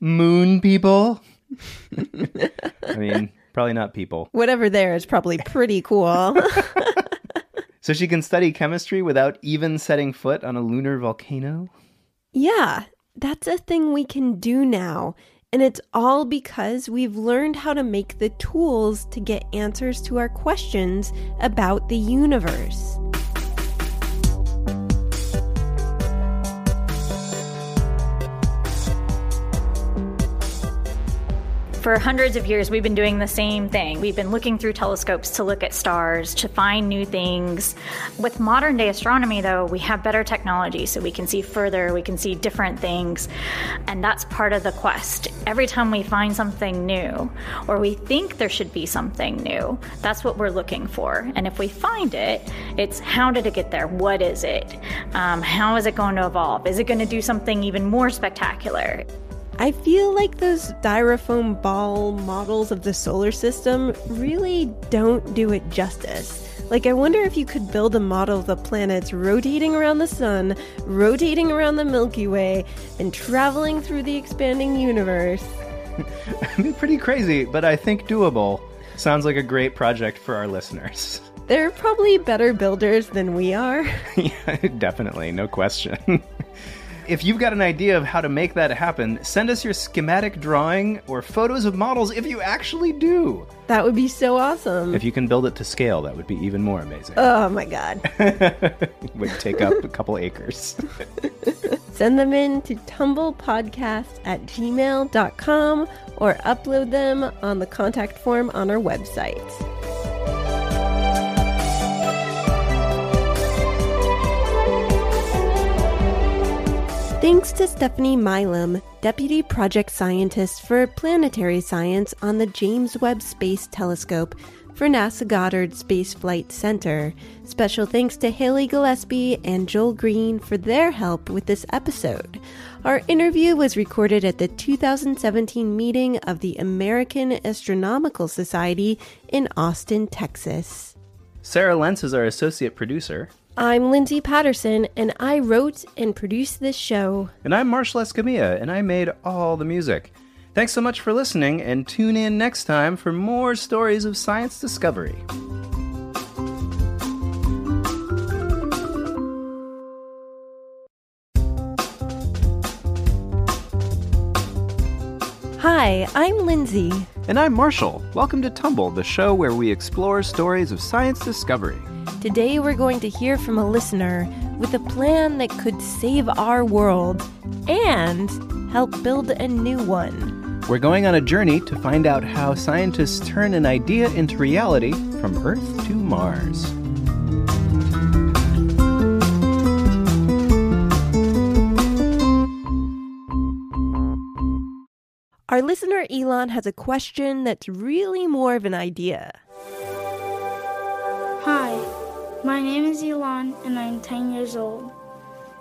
moon people? *laughs* I mean, probably not people. Whatever there is probably pretty cool. *laughs* So she can study chemistry without even setting foot on a lunar volcano? yeah, that's a thing we can do now. And it's all because we've learned how to make the tools to get answers to our questions about the universe. For hundreds of years, we've been doing the same thing. We've been looking through telescopes to look at stars, to find new things. With modern day astronomy, though, we have better technology, so we can see further, we can see different things. And that's part of the quest. Every time we find something new, or we think there should be something new, that's what we're looking for. And if we find it, it's how did it get there? What is it? Um, how is it going to evolve? Is it going to do something even more spectacular? I feel like those styrofoam ball models of the solar system really don't do it justice. Like, I wonder if you could build a model of the planets rotating around the sun, rotating around the Milky Way, and traveling through the expanding universe. *laughs* I mean, pretty crazy, but I think doable. Sounds like a great project for our listeners. They're probably better builders than we are. *laughs* yeah, definitely, no question. If you've got an idea of how to make that happen, send us your schematic drawing or photos of models if you actually do. That would be so awesome. If you can build it to scale, that would be even more amazing. oh my god. *laughs* would take up a couple acres. *laughs* Send them in to tumblepodcast at gmail.com or upload them on the contact form on our website. Thanks to Stephanie Milam, Deputy Project Scientist for Planetary Science on the James Webb Space Telescope for NASA Goddard Space Flight Center. Special thanks to Haley Gillespie and Joel Green for their help with this episode. Our interview was recorded at the 2017 meeting of the American Astronomical Society in Austin, Texas. Sarah Lentz is our associate producer. I'm Lindsay Patterson, and I wrote and produced this show. And I'm Marshall Escamilla, and I made all the music. Thanks so much for listening, and tune in next time for more stories of science discovery. Hi, I'm Lindsay. And I'm Marshall. Welcome to Tumble, the show where we explore stories of science discovery. Today we're going to hear from a listener with a plan that could save our world and help build a new one. We're going on a journey to find out how scientists turn an idea into reality from Earth to Mars. Our listener Elon has a question that's really more of an idea. Hi, my name is Elon and I'm 10 years old.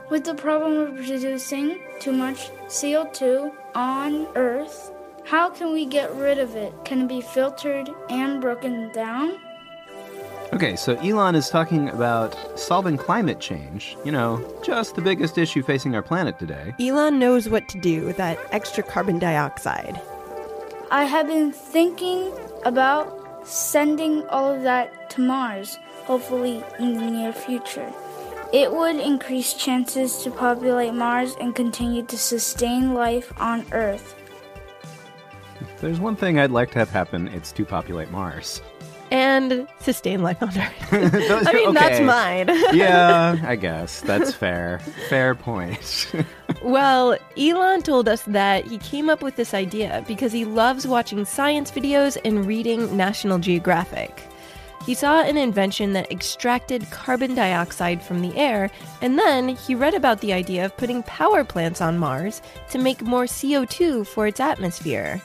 With the problem of producing too much CO2 on Earth, how can we get rid of it? Can it be filtered and broken down? Okay, so Elon is talking about solving climate change. You know, just the biggest issue facing our planet today. Elon knows what to do with that extra carbon dioxide. I have been thinking about sending all of that to Mars, hopefully in the near future. It would increase chances to populate Mars and continue to sustain life on Earth. If there's one thing I'd like to have happen, it's to populate Mars. And sustain life on Earth. *laughs* *laughs* Those- I mean, that's mine. *laughs* yeah, I guess. That's fair. fair point. Well, Elon told us that he came up with this idea because he loves watching science videos and reading National Geographic. He saw an invention that extracted carbon dioxide from the air, and then he read about the idea of putting power plants on Mars to make more CO2 for its atmosphere.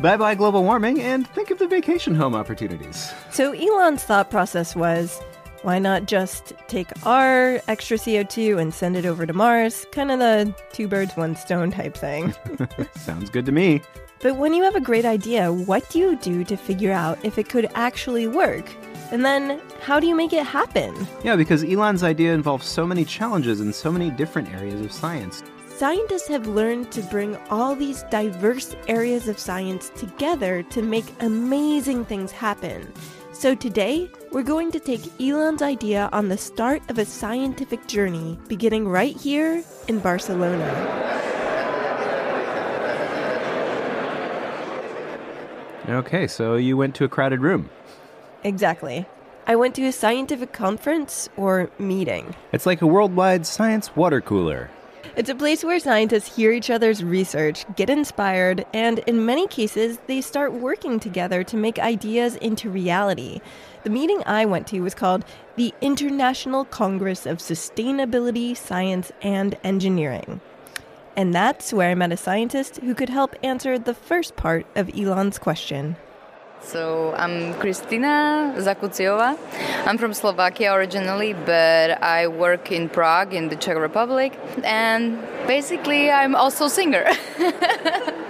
bye bye global warming, and think of the vacation home opportunities. So Elon's thought process was why not just take our extra CO2 and send it over to Mars? Kind of the two birds, one stone type thing. *laughs* Sounds good to me. But when you have a great idea, what do you do to figure out if it could actually work? And then, how do you make it happen? Yeah, because Elon's idea involves so many challenges in so many different areas of science. Scientists have learned to bring all these diverse areas of science together to make amazing things happen. So today, we're going to take Elon's idea on the start of a scientific journey beginning right here in Barcelona. Okay, so you went to a crowded room. Exactly. I went to a scientific conference or meeting. It's like a worldwide science water cooler. It's a place where scientists hear each other's research, get inspired, and in many cases, they start working together to make ideas into reality. The meeting I went to was called the International Congress of Sustainability, Science, and Engineering. And that's where I met a scientist who could help answer the first part of Elon's question. So I'm Kristina Zakuciova. I'm from Slovakia originally, but I work in Prague in the Czech Republic, and basically I'm also a singer. *laughs*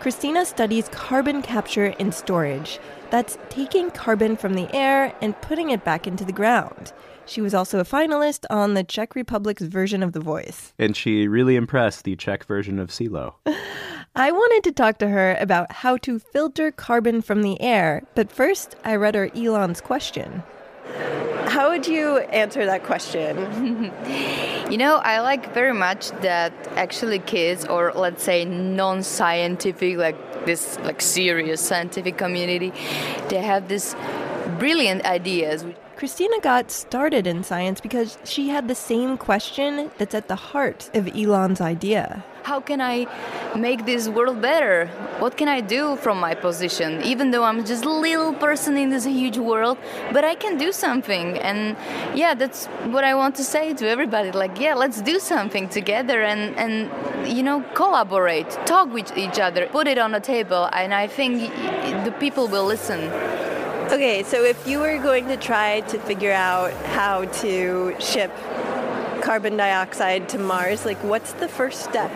Christina studies carbon capture and storage. That's taking carbon from the air and putting it back into the ground. She was also a finalist on the Czech Republic's version of The Voice. And she really impressed the Czech version of CeeLo. *laughs* I wanted to talk to her about how to filter carbon from the air, but first I read her Elon's question. How would you answer that question? *laughs* You know, I like very much that actually kids, or let's say non-scientific, like this, like serious scientific community, they have this brilliant ideas. Christina got started in science because she had the same question that's at the heart of Elon's idea. How can I make this world better? What can I do from my position? Even though I'm just a little person in this huge world, but I can do something. And yeah, that's what I want to say to everybody. Like, yeah, let's do something together and, and you know, collaborate, talk with each other, put it on a table, and I think the people will listen. Okay, so if you were going to try to figure out how to ship carbon dioxide to Mars, like what's the first step?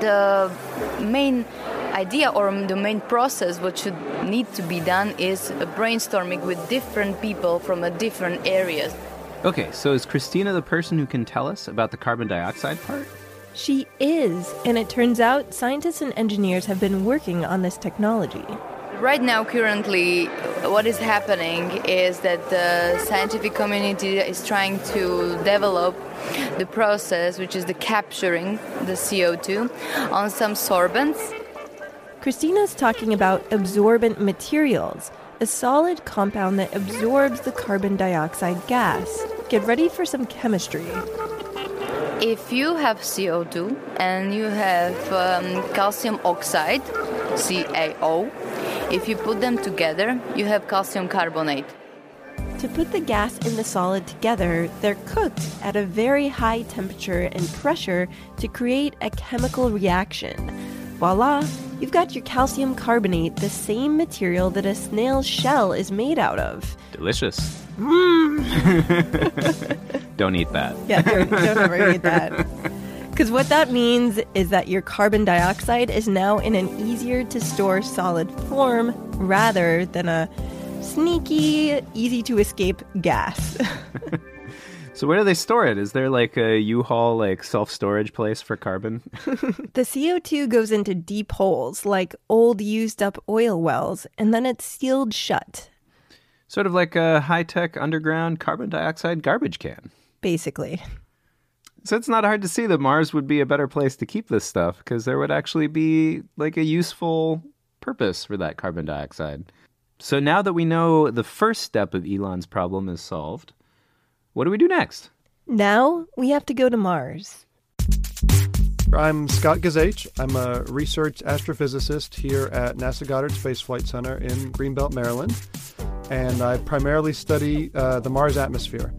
The main idea or the main process what should need to be done is brainstorming with different people from a different areas. Okay, so is Christina the person who can tell us about the carbon dioxide part? She is, and it turns out scientists and engineers have been working on this technology. Right now, currently, what is happening is that the scientific community is trying to develop the process, which is the capturing the CO2 on some sorbents. Christina's talking about absorbent materials, a solid compound that absorbs the carbon dioxide gas. Get ready for some chemistry. If you have CO2 and you have um, calcium oxide, CaO, if you put them together, you have calcium carbonate. To put the gas and the solid together, they're cooked at a very high temperature and pressure to create a chemical reaction. Voila, you've got your calcium carbonate, the same material that a snail's shell is made out of. Delicious. Mm. *laughs* don't eat that. Yeah, don't, don't ever eat that. *laughs* Because what that means is that your carbon dioxide is now in an easier to store solid form rather than a sneaky, easy to escape gas. *laughs* So where do they store it? Is there like a U-Haul like self-storage place for carbon? *laughs* the CO2 goes into deep holes like old used up oil wells and then it's sealed shut, sort of like a high-tech underground carbon dioxide garbage can. basically. So it's not hard to see that Mars would be a better place to keep this stuff because there would actually be like a useful purpose for that carbon dioxide. So now that we know the first step of Elon's problem is solved, what do we do next? Now we have to go to Mars. I'm Scott Guzewich. I'm a research astrophysicist here at NASA Goddard Space Flight Center in Greenbelt, Maryland. And I primarily study uh, the Mars atmosphere.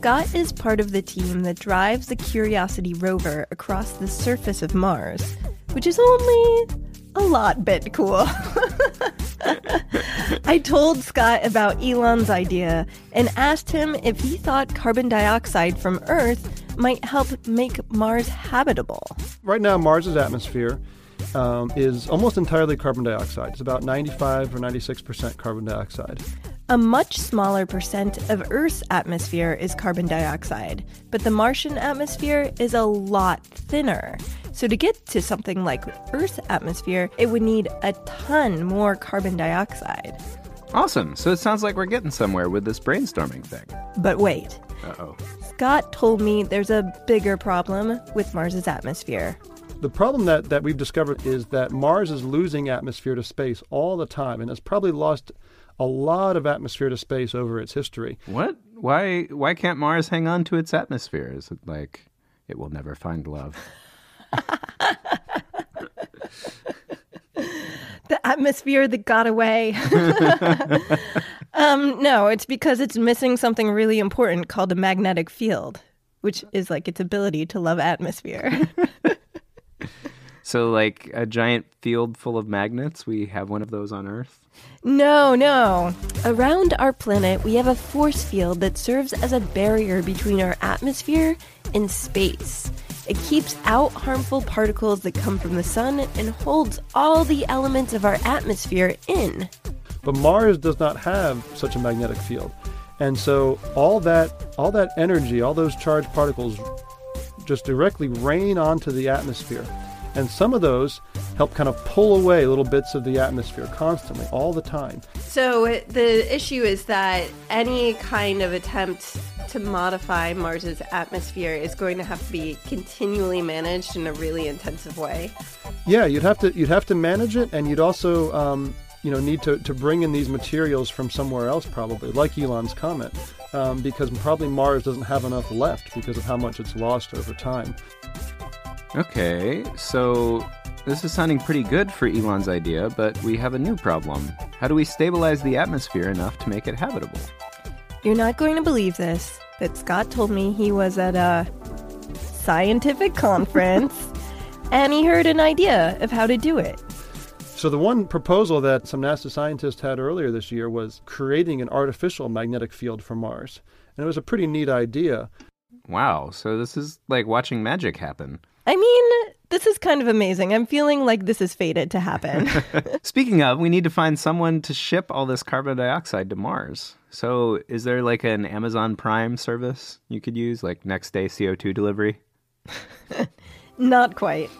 Scott is part of the team that drives the Curiosity rover across the surface of Mars, which is only a lot bit cool. *laughs* I told Scott about Elon's idea and asked him if he thought carbon dioxide from Earth might help make Mars habitable. Right now, Mars's atmosphere um, is almost entirely carbon dioxide. It's about 95 or 96% carbon dioxide. A much smaller percent of Earth's atmosphere is carbon dioxide, but the Martian atmosphere is a lot thinner. So, to get to something like Earth's atmosphere, it would need a ton more carbon dioxide. Awesome. So it sounds like we're getting somewhere with this brainstorming thing. But wait, Uh-oh. Scott told me there's a bigger problem with Mars's atmosphere. The problem that, that we've discovered is that Mars is losing atmosphere to space all the time and has probably lost a lot of atmosphere to space over its history. What? Why why can't Mars hang on to its atmosphere? Is it like it will never find love? *laughs* The atmosphere that got away. *laughs* um, no, it's because it's missing something really important called a magnetic field, which is like its ability to love atmosphere. *laughs* So like a giant field full of magnets, we have one of those on Earth. No, no. Around our planet, we have a force field that serves as a barrier between our atmosphere and space. It keeps out harmful particles that come from the sun and holds all the elements of our atmosphere in. But Mars does not have such a magnetic field. And so all that all that energy, all those charged particles just directly rain onto the atmosphere. And some of those help kind of pull away little bits of the atmosphere constantly, all the time. So the issue is that any kind of attempt to modify Mars's atmosphere is going to have to be continually managed in a really intensive way. Yeah, you'd have to you'd have to manage it, and you'd also um, you know need to, to bring in these materials from somewhere else, probably like Elon's comet, um, because probably Mars doesn't have enough left because of how much it's lost over time. Okay, so this is sounding pretty good for Elon's idea, but we have a new problem. How do we stabilize the atmosphere enough to make it habitable? You're not going to believe this, but Scott told me he was at a scientific conference *laughs* and he heard an idea of how to do it. So, the one proposal that some NASA scientists had earlier this year was creating an artificial magnetic field for Mars. And it was a pretty neat idea. Wow, so this is like watching magic happen. I mean, this is kind of amazing. I'm feeling like this is fated to happen. *laughs* Speaking of, we need to find someone to ship all this carbon dioxide to Mars. So, is there like an Amazon Prime service you could use, like next day CO2 delivery? *laughs* Not quite.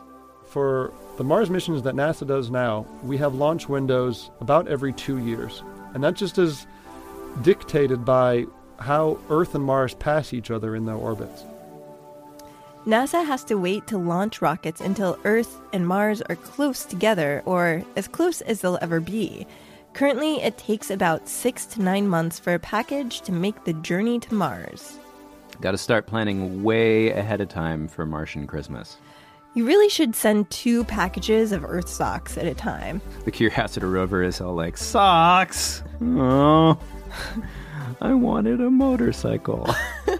For the Mars missions that NASA does now, we have launch windows about every two years. And that just is dictated by how Earth and Mars pass each other in their orbits. NASA has to wait to launch rockets until Earth and Mars are close together, or as close as they'll ever be. Currently, it takes about six to nine months for a package to make the journey to Mars. Got to start planning way ahead of time for Martian Christmas. You really should send two packages of Earth socks at a time. The Curiosity rover is all like, Socks! Oh, *laughs* I wanted a motorcycle. *laughs*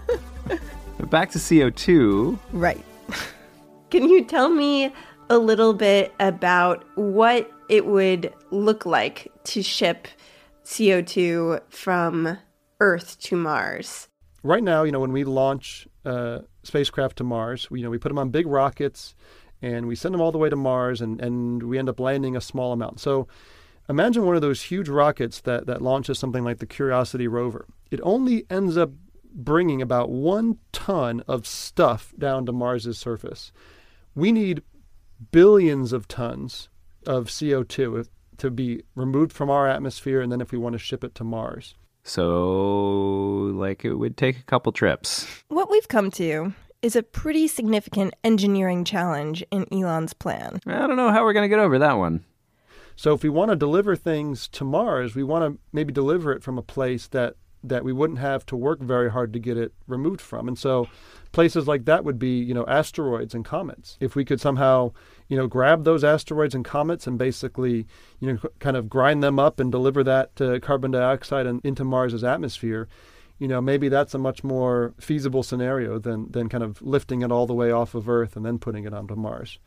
Back to CO2. Right. *laughs* Can you tell me a little bit about what it would look like to ship CO2 from Earth to Mars? Right now, you know, when we launch uh, spacecraft to Mars, we, you know, we put them on big rockets and we send them all the way to Mars and, and we end up landing a small amount. So imagine one of those huge rockets that, that launches something like the Curiosity rover. It only ends up bringing about one ton of stuff down to Mars's surface. We need billions of tons of CO2 to be removed from our atmosphere, and then if we want to ship it to Mars. So, like, it would take a couple trips. What we've come to is a pretty significant engineering challenge in Elon's plan. I don't know how we're going to get over that one. So, if we want to deliver things to Mars, we want to maybe deliver it from a place that that we wouldn't have to work very hard to get it removed from. And so places like that would be, you know, asteroids and comets. If we could somehow, you know, grab those asteroids and comets and basically, you know, kind of grind them up and deliver that uh, carbon dioxide and into Mars's atmosphere, you know, maybe that's a much more feasible scenario than than kind of lifting it all the way off of Earth and then putting it onto Mars.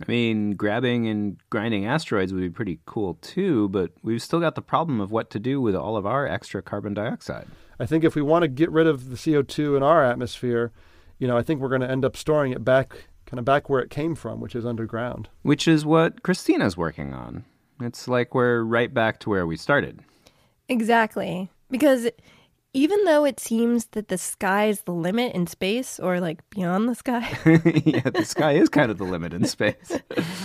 I mean, grabbing and grinding asteroids would be pretty cool too, but we've still got the problem of what to do with all of our extra carbon dioxide. I think if we want to get rid of the CO2 in our atmosphere, you know, I think we're going to end up storing it back, kind of back where it came from, which is underground. Which is what Christina's working on. It's like we're right back to where we started. Exactly. Because even though it seems that the sky is the limit in space or like beyond the sky. *laughs* yeah, the sky is kind of the limit in space.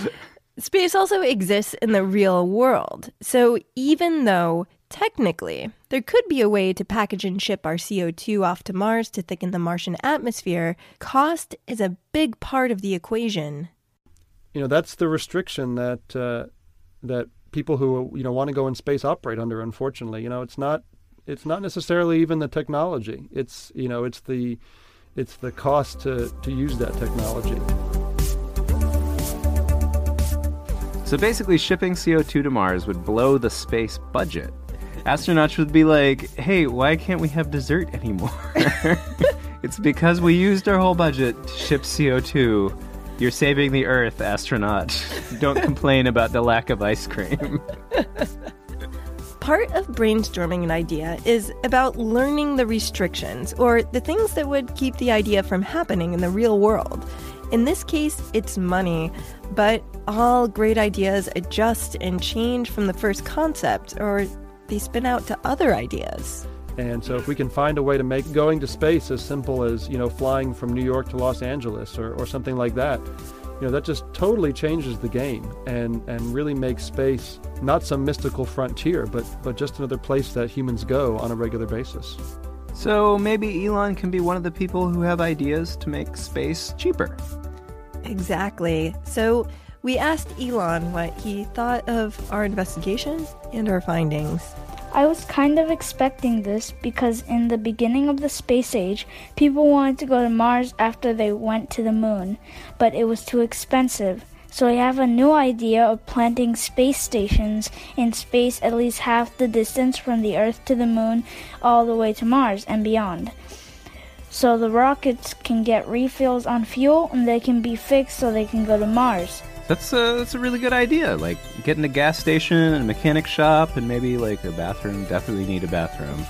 *laughs* space also exists in the real world. So even though technically there could be a way to package and ship our CO2 off to Mars to thicken the Martian atmosphere, cost is a big part of the equation. You know, that's the restriction that uh, that people who you know want to go in space operate under unfortunately. You know, it's not it's not necessarily even the technology. It's you know it's the it's the cost to, to use that technology. So basically, shipping CO2 to Mars would blow the space budget. Astronauts would be like, hey, why can't we have dessert anymore? *laughs* it's because we used our whole budget to ship CO2. You're saving the Earth, astronaut. Don't complain about the lack of ice cream. *laughs* Part of brainstorming an idea is about learning the restrictions or the things that would keep the idea from happening in the real world. In this case, it's money, but all great ideas adjust and change from the first concept or they spin out to other ideas. And so if we can find a way to make going to space as simple as, you know, flying from New York to Los Angeles or, or something like that, you know that just totally changes the game and and really makes space not some mystical frontier but but just another place that humans go on a regular basis So maybe Elon can be one of the people who have ideas to make space cheaper. Exactly. So we asked Elon what he thought of our investigation and our findings. I was kind of expecting this because in the beginning of the space age, people wanted to go to Mars after they went to the moon, but it was too expensive. So I have a new idea of planting space stations in space at least half the distance from the Earth to the moon all the way to Mars and beyond. So the rockets can get refills on fuel and they can be fixed so they can go to Mars. That's a, that's a really good idea. Like getting a gas station and a mechanic shop and maybe like a bathroom. Definitely need a bathroom.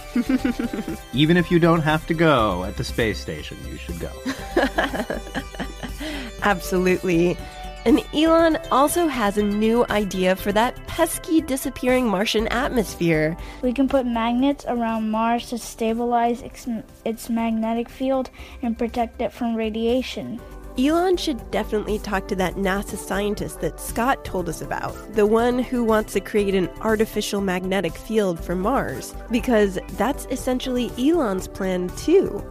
*laughs* Even if you don't have to go at the space station, you should go. *laughs* Absolutely. And Elon also has a new idea for that pesky disappearing Martian atmosphere. We can put magnets around Mars to stabilize its, its magnetic field and protect it from radiation. Elon should definitely talk to that NASA scientist that Scott told us about, the one who wants to create an artificial magnetic field for Mars, because that's essentially Elon's plan too.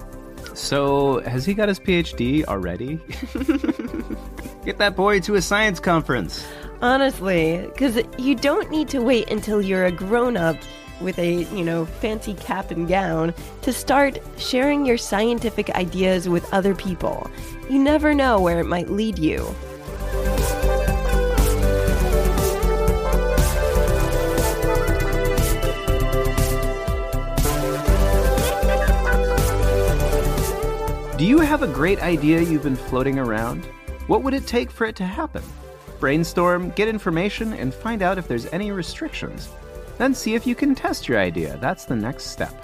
So, has he got his PhD already? *laughs* Get that boy to a science conference. Honestly, because you don't need to wait until you're a grown up with a, you know, fancy cap and gown to start sharing your scientific ideas with other people. You never know where it might lead you. Do you have a great idea you've been floating around? What would it take for it to happen? Brainstorm, get information, and find out if there's any restrictions. Then see if you can test your idea. That's the next step.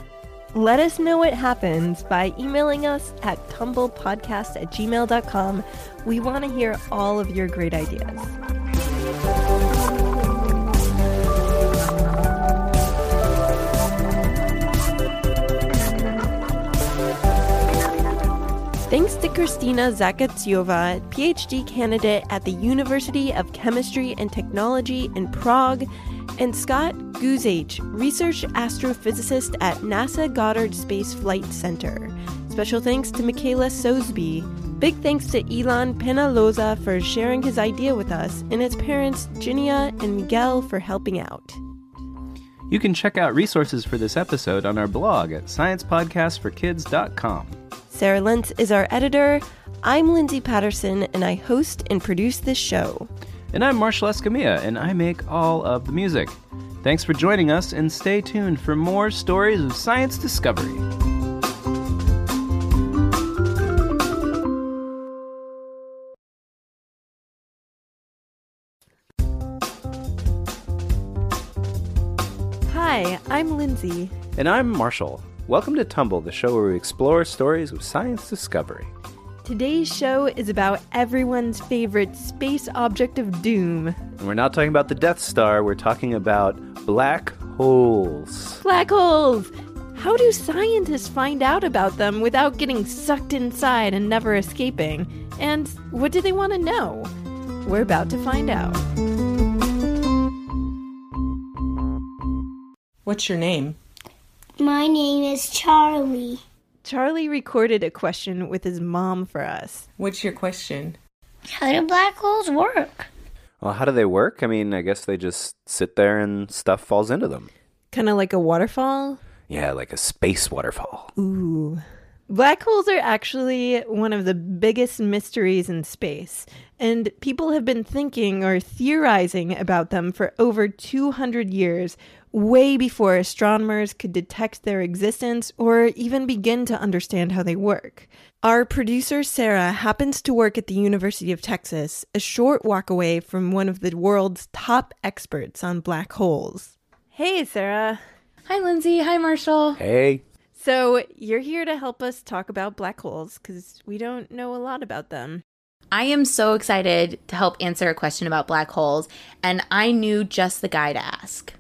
Let us know what happens by emailing us at tumblepodcast at gmail.com. We want to hear all of your great ideas. Thanks to Kristina Zakuciova, PhD candidate at the University of Chemistry and Technology in Prague, and Scott Guzewich, research astrophysicist at NASA Goddard Space Flight Center. Special thanks to Michaela Sosby. Big thanks to Elon Penaloza for sharing his idea with us, and his parents, Ginia and Miguel, for helping out. You can check out resources for this episode on our blog at sciencepodcastforkids.com. Sarah Lentz is our editor. I'm Lindsay Patterson, and I host and produce this show. And I'm Marshall Escamilla, and I make all of the music. Thanks for joining us, and stay tuned for more stories of science discovery. Hi, I'm Lindsay. And I'm Marshall. Welcome to Tumble, the show where we explore stories of science discovery. Today's show is about everyone's favorite space object of doom And we're not talking about the Death Star, we're talking about black holes. black holes. How do scientists find out about them without getting sucked inside and never escaping? And what do they want to know? We're about to find out. What's your name? My name is Charlie. Charlie recorded a question with his mom for us. What's your question? How do black holes work? Well, how do they work? I mean, I guess they just sit there and stuff falls into them. Kind of like a waterfall? Yeah, like a space waterfall. Ooh. Black holes are actually one of the biggest mysteries in space, and people have been thinking or theorizing about them for over 200 years, way before astronomers could detect their existence or even begin to understand how they work. Our producer, Sarah, happens to work at the University of Texas, a short walk away from one of the world's top experts on black holes. Hey, Sarah. Hi, Lindsay. Hi, Marshall. Hey. So, you're here to help us talk about black holes because we don't know a lot about them. I am so excited to help answer a question about black holes, and I knew just the guy to ask.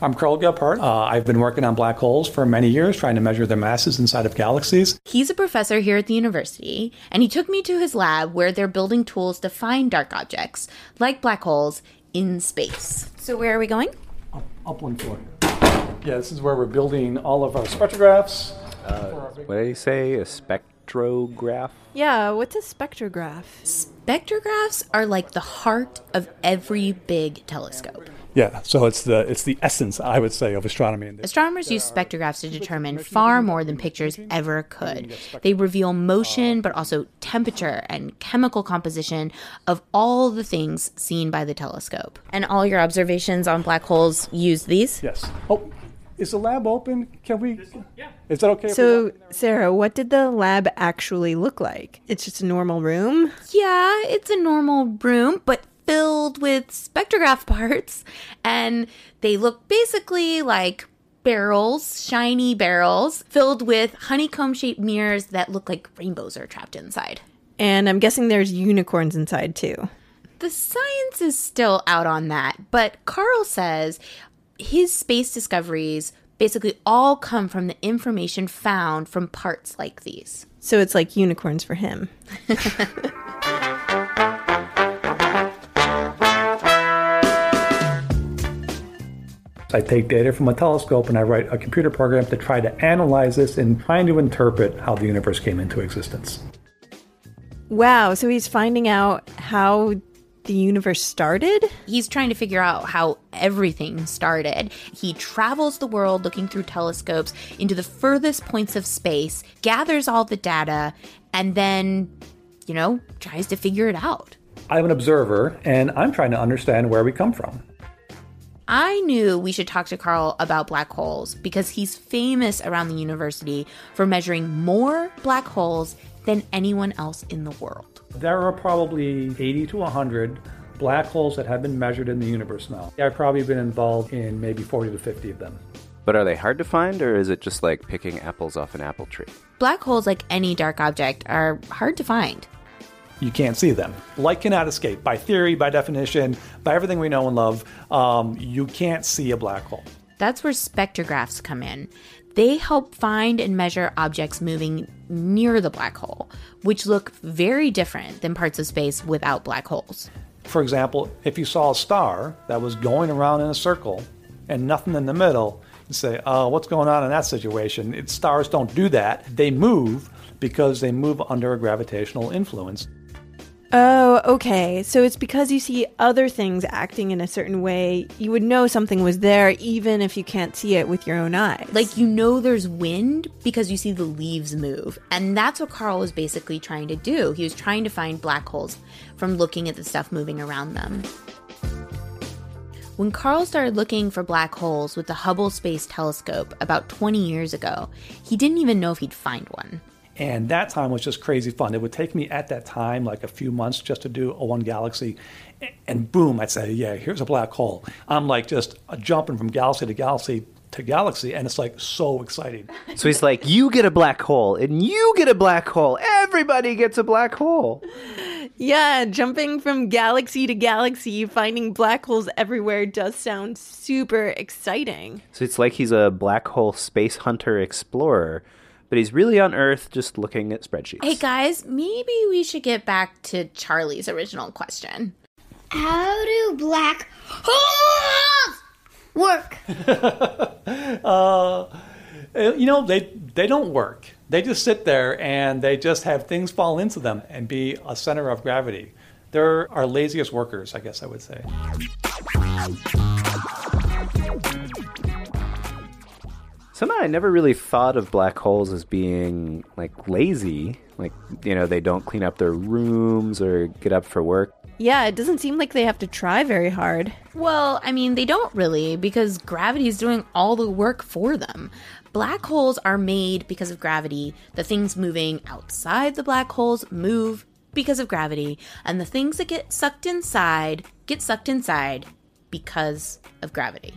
I'm Karl Gebhardt. Uh, I've been working on black holes for many years, trying to measure their masses inside of galaxies. He's a professor here at the university, and he took me to his lab where they're building tools to find dark objects, like black holes, in space. So, where are we going? Up, up one floor. Yeah, this is where we're building all of our spectrographs. Uh, what did he say? A spectrograph? Yeah, what's a spectrograph? Spectrographs are like the heart of every big telescope. Yeah, so it's the it's the essence, I would say, of astronomy. Astronomers use spectrographs to determine far more than pictures ever could. They reveal motion, but also temperature and chemical composition of all the things seen by the telescope. And all your observations on black holes use these? Yes. Oh, is the lab open? Can we? Yeah. Is that okay? So, Sarah, what did the lab actually look like? It's just a normal room? Yeah, it's a normal room, but filled with spectrograph *laughs* parts, and they look basically like barrels, shiny barrels, filled with honeycomb shaped mirrors that look like rainbows are trapped inside. And I'm guessing there's unicorns inside too. The science is still out on that, but Karl says his space discoveries basically all come from the information found from parts like these. So it's like unicorns for him. *laughs* I take data from a telescope and I write a computer program to try to analyze this and trying to interpret how the universe came into existence. Wow, so he's finding out how the universe started? He's trying to figure out how everything started. He travels the world looking through telescopes into the furthest points of space, gathers all the data, and then, you know, tries to figure it out. I'm an observer and I'm trying to understand where we come from. I knew we should talk to Karl about black holes because he's famous around the university for measuring more black holes than anyone else in the world. There are probably 80 to 100 black holes that have been measured in the universe now. I've probably been involved in maybe 40 to 50 of them. But are they hard to find, or is it just like picking apples off an apple tree? Black holes, like any dark object, are hard to find. You can't see them. Light cannot escape. By theory, by definition, by everything we know and love, um, you can't see a black hole. That's where spectrographs come in. They help find and measure objects moving near the black hole, which look very different than parts of space without black holes. For example, if you saw a star that was going around in a circle and nothing in the middle, you'd say, oh, what's going on in that situation? It, stars don't do that. They move because they move under a gravitational influence. Oh, okay. So it's because you see other things acting in a certain way, you would know something was there even if you can't see it with your own eyes. Like you know there's wind because you see the leaves move. And that's what Karl was basically trying to do. He was trying to find black holes from looking at the stuff moving around them. When Karl started looking for black holes with the Hubble Space Telescope about 20 years ago, he didn't even know if he'd find one. And that time was just crazy fun. It would take me at that time like a few months just to do a one galaxy. And boom, I'd say, yeah, here's a black hole. I'm like just jumping from galaxy to galaxy to galaxy. And it's like so exciting. So he's like, you get a black hole and you get a black hole. Everybody gets a black hole. Yeah, jumping from galaxy to galaxy, finding black holes everywhere does sound super exciting. So it's like he's a black hole space hunter explorer but he's really on Earth just looking at spreadsheets. Hey guys, maybe we should get back to Charlie's original question. How do black holes work? *laughs* uh, you know, they they don't work. They just sit there and they just have things fall into them and be a center of gravity. They're our laziest workers, I guess I would say. Somehow I never really thought of black holes as being like lazy. Like, you know, they don't clean up their rooms or get up for work. Yeah, it doesn't seem like they have to try very hard. Well, I mean, they don't really because gravity is doing all the work for them. Black holes are made because of gravity. The things moving outside the black holes move because of gravity, and the things that get sucked inside get sucked inside because of gravity.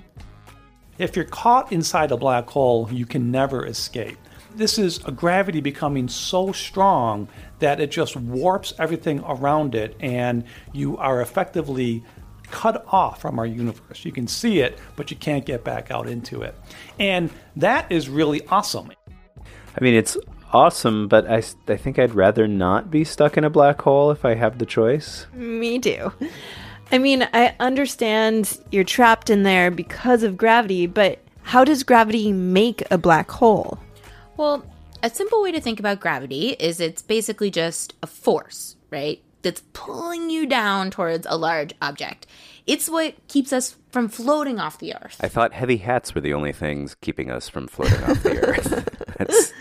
If you're caught inside a black hole, you can never escape. This is a gravity becoming so strong that it just warps everything around it, and you are effectively cut off from our universe. You can see it, but you can't get back out into it. And that is really awesome. I mean, it's awesome, but I, I think I'd rather not be stuck in a black hole if I have the choice. Me too. I mean, I understand you're trapped in there because of gravity, but how does gravity make a black hole? Well, a simple way to think about gravity is it's basically just a force, right? That's pulling you down towards a large object. It's what keeps us from floating off the earth. I thought heavy hats were the only things keeping us from floating off the earth. *laughs* *laughs* *laughs* That's,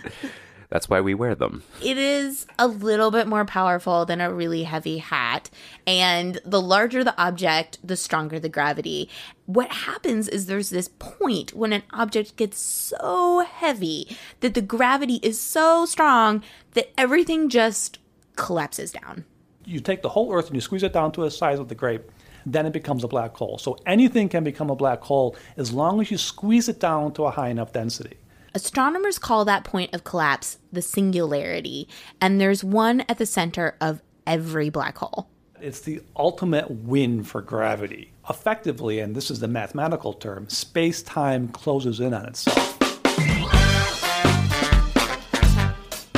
that's why we wear them. It is a little bit more powerful than a really heavy hat. And the larger the object, the stronger the gravity. What happens is there's this point when an object gets so heavy that the gravity is so strong that everything just collapses down. You take the whole Earth and you squeeze it down to the size of the grape, then it becomes a black hole. So anything can become a black hole as long as you squeeze it down to a high enough density. Astronomers call that point of collapse the singularity, and there's one at the center of every black hole. It's the ultimate win for gravity. Effectively, and this is the mathematical term, space time closes in on itself.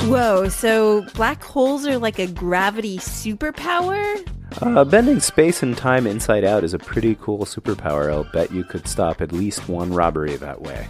Whoa, so black holes are like a gravity superpower? Uh, bending space and time inside out is a pretty cool superpower. I'll bet you could stop at least one robbery that way.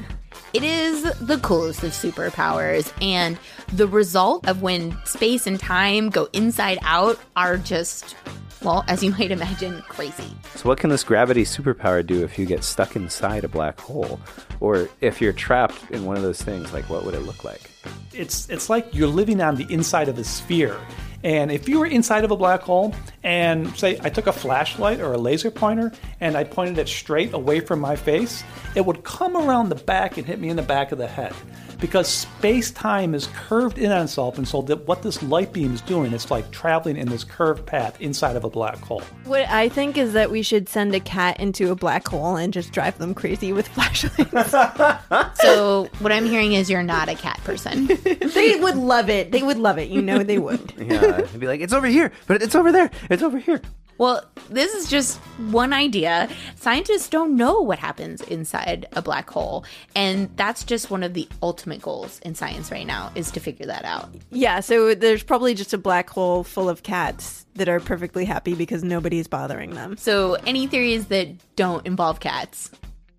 It is the coolest of superpowers, and the result of when space and time go inside out are just, well, as you might imagine, crazy. So, what can this gravity superpower do if you get stuck inside a black hole? Or if you're trapped in one of those things, like what would it look like? It's, it's like you're living on the inside of a sphere. And if you were inside of a black hole and say I took a flashlight or a laser pointer and I pointed it straight away from my face, it would come around the back and hit me in the back of the head. Because space time is curved in on itself, and so that what this light beam is doing, it's like traveling in this curved path inside of a black hole. What I think is that we should send a cat into a black hole and just drive them crazy with *laughs* flashlights. *laughs* so, what I'm hearing is you're not a cat person. *laughs* they would love it. They would love it. You know they would. yeah, it'd be like, it's over here, but it's over there, it's over here. Well, this is just one idea. Scientists don't know what happens inside a black hole, and that's just one of the ultimate goals in science right now is to figure that out. Yeah, so there's probably just a black hole full of cats that are perfectly happy because nobody's bothering them. So, any theories that don't involve cats?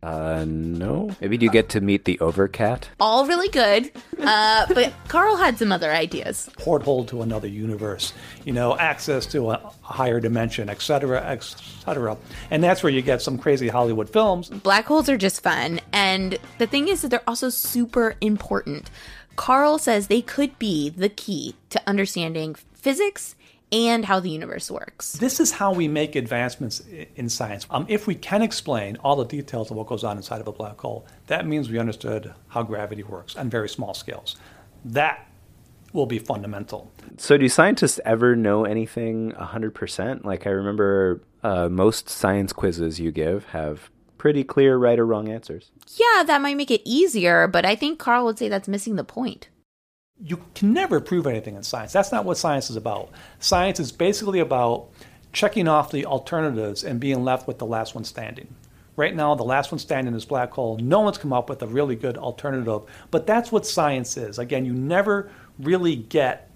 Uh, no. Maybe you get to meet the overcat? All really good. Uh, but Karl had some other ideas. Porthole to another universe, you know, access to a higher dimension, etc., etc. And that's where you get some crazy Hollywood films. Black holes are just fun. And the thing is that they're also super important. Karl says they could be the key to understanding physics and how the universe works. This is how we make advancements in science. Um, if we can explain all the details of what goes on inside of a black hole, that means we understood how gravity works on very small scales. That will be fundamental. So, do scientists ever know anything 100%? Like, I remember uh, most science quizzes you give have pretty clear right or wrong answers. Yeah, that might make it easier, but I think Karl would say that's missing the point you can never prove anything in science. That's not what science is about. Science is basically about checking off the alternatives and being left with the last one standing. Right now, the last one standing is black hole. No one's come up with a really good alternative, but that's what science is. Again, you never really get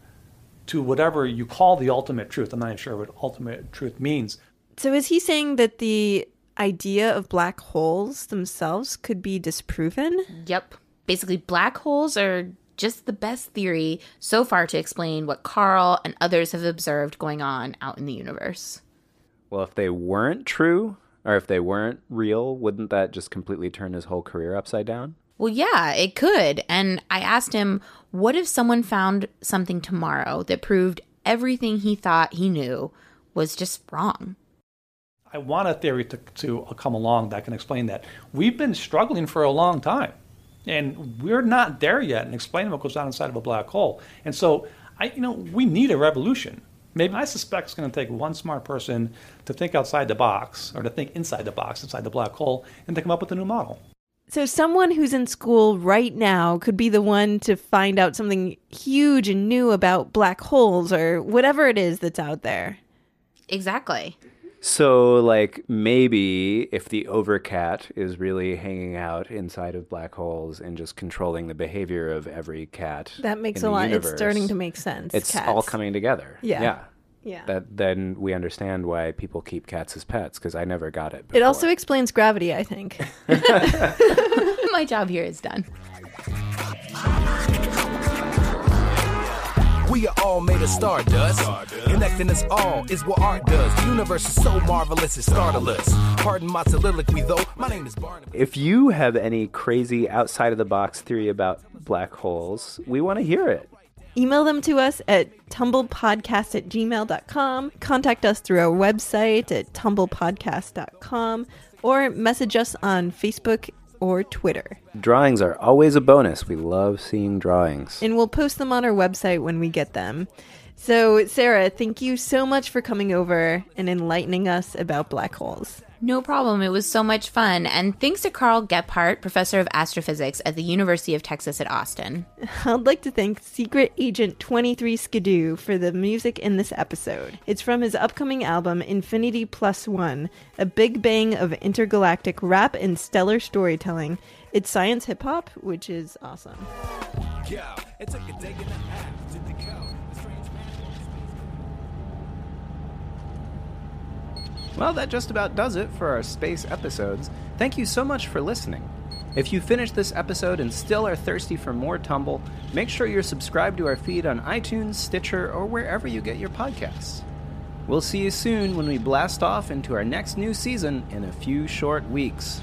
to whatever you call the ultimate truth. I'm not even sure what ultimate truth means. So, is he saying that the idea of black holes themselves could be disproven? Yep. Basically, black holes are just the best theory so far to explain what Karl and others have observed going on out in the universe. Well, if they weren't true, or if they weren't real, wouldn't that just completely turn his whole career upside down? Well, yeah, it could. And I asked him, what if someone found something tomorrow that proved everything he thought he knew was just wrong? I want a theory to, to come along that can explain that. We've been struggling for a long time. And we're not there yet in explaining what goes on inside of a black hole. And so, I, you know, we need a revolution. Maybe I suspect it's going to take one smart person to think outside the box or to think inside the box, inside the black hole, and to come up with a new model. So, someone who's in school right now could be the one to find out something huge and new about black holes or whatever it is that's out there. Exactly. So, like, maybe if the overcat is really hanging out inside of black holes and just controlling the behavior of every cat, That makes in a the lot. Universe, it's starting to make sense. It's cats. all coming together. Yeah. Yeah. Yeah. That then we understand why people keep cats as pets because I never got it. It also explains gravity, I think. *laughs* *laughs* *laughs* My job here is done. We are all made of stardust. Connecting us all is what art does. The universe is so marvelous, it's startless. Pardon my soliloquy, though. My name is Barnabas. If you have any crazy outside of the box theory about black holes, we want to hear it. Email them to us at tumblepodcast at gmail.com. Contact us through our website at tumblepodcast.com or message us on Facebook or Twitter. Drawings are always a bonus. We love seeing drawings. And we'll post them on our website when we get them. So, Sarah, thank you so much for coming over and enlightening us about black holes. No problem. It was so much fun. And thanks to Karl Gebhardt, professor of astrophysics at the University of Texas at Austin. *laughs* I'd like to thank Secret Agent 23 Skidoo for the music in this episode. It's from his upcoming album Infinity Plus One, a big bang of intergalactic rap and stellar storytelling. It's science hip hop, which is awesome. Yeah, it took a day and a half Well, that just about does it for our space episodes. Thank you so much for listening. If you finished this episode and still are thirsty for more Tumble, make sure you're subscribed to our feed on iTunes, Stitcher, or wherever you get your podcasts. We'll see you soon when we blast off into our next new season in a few short weeks.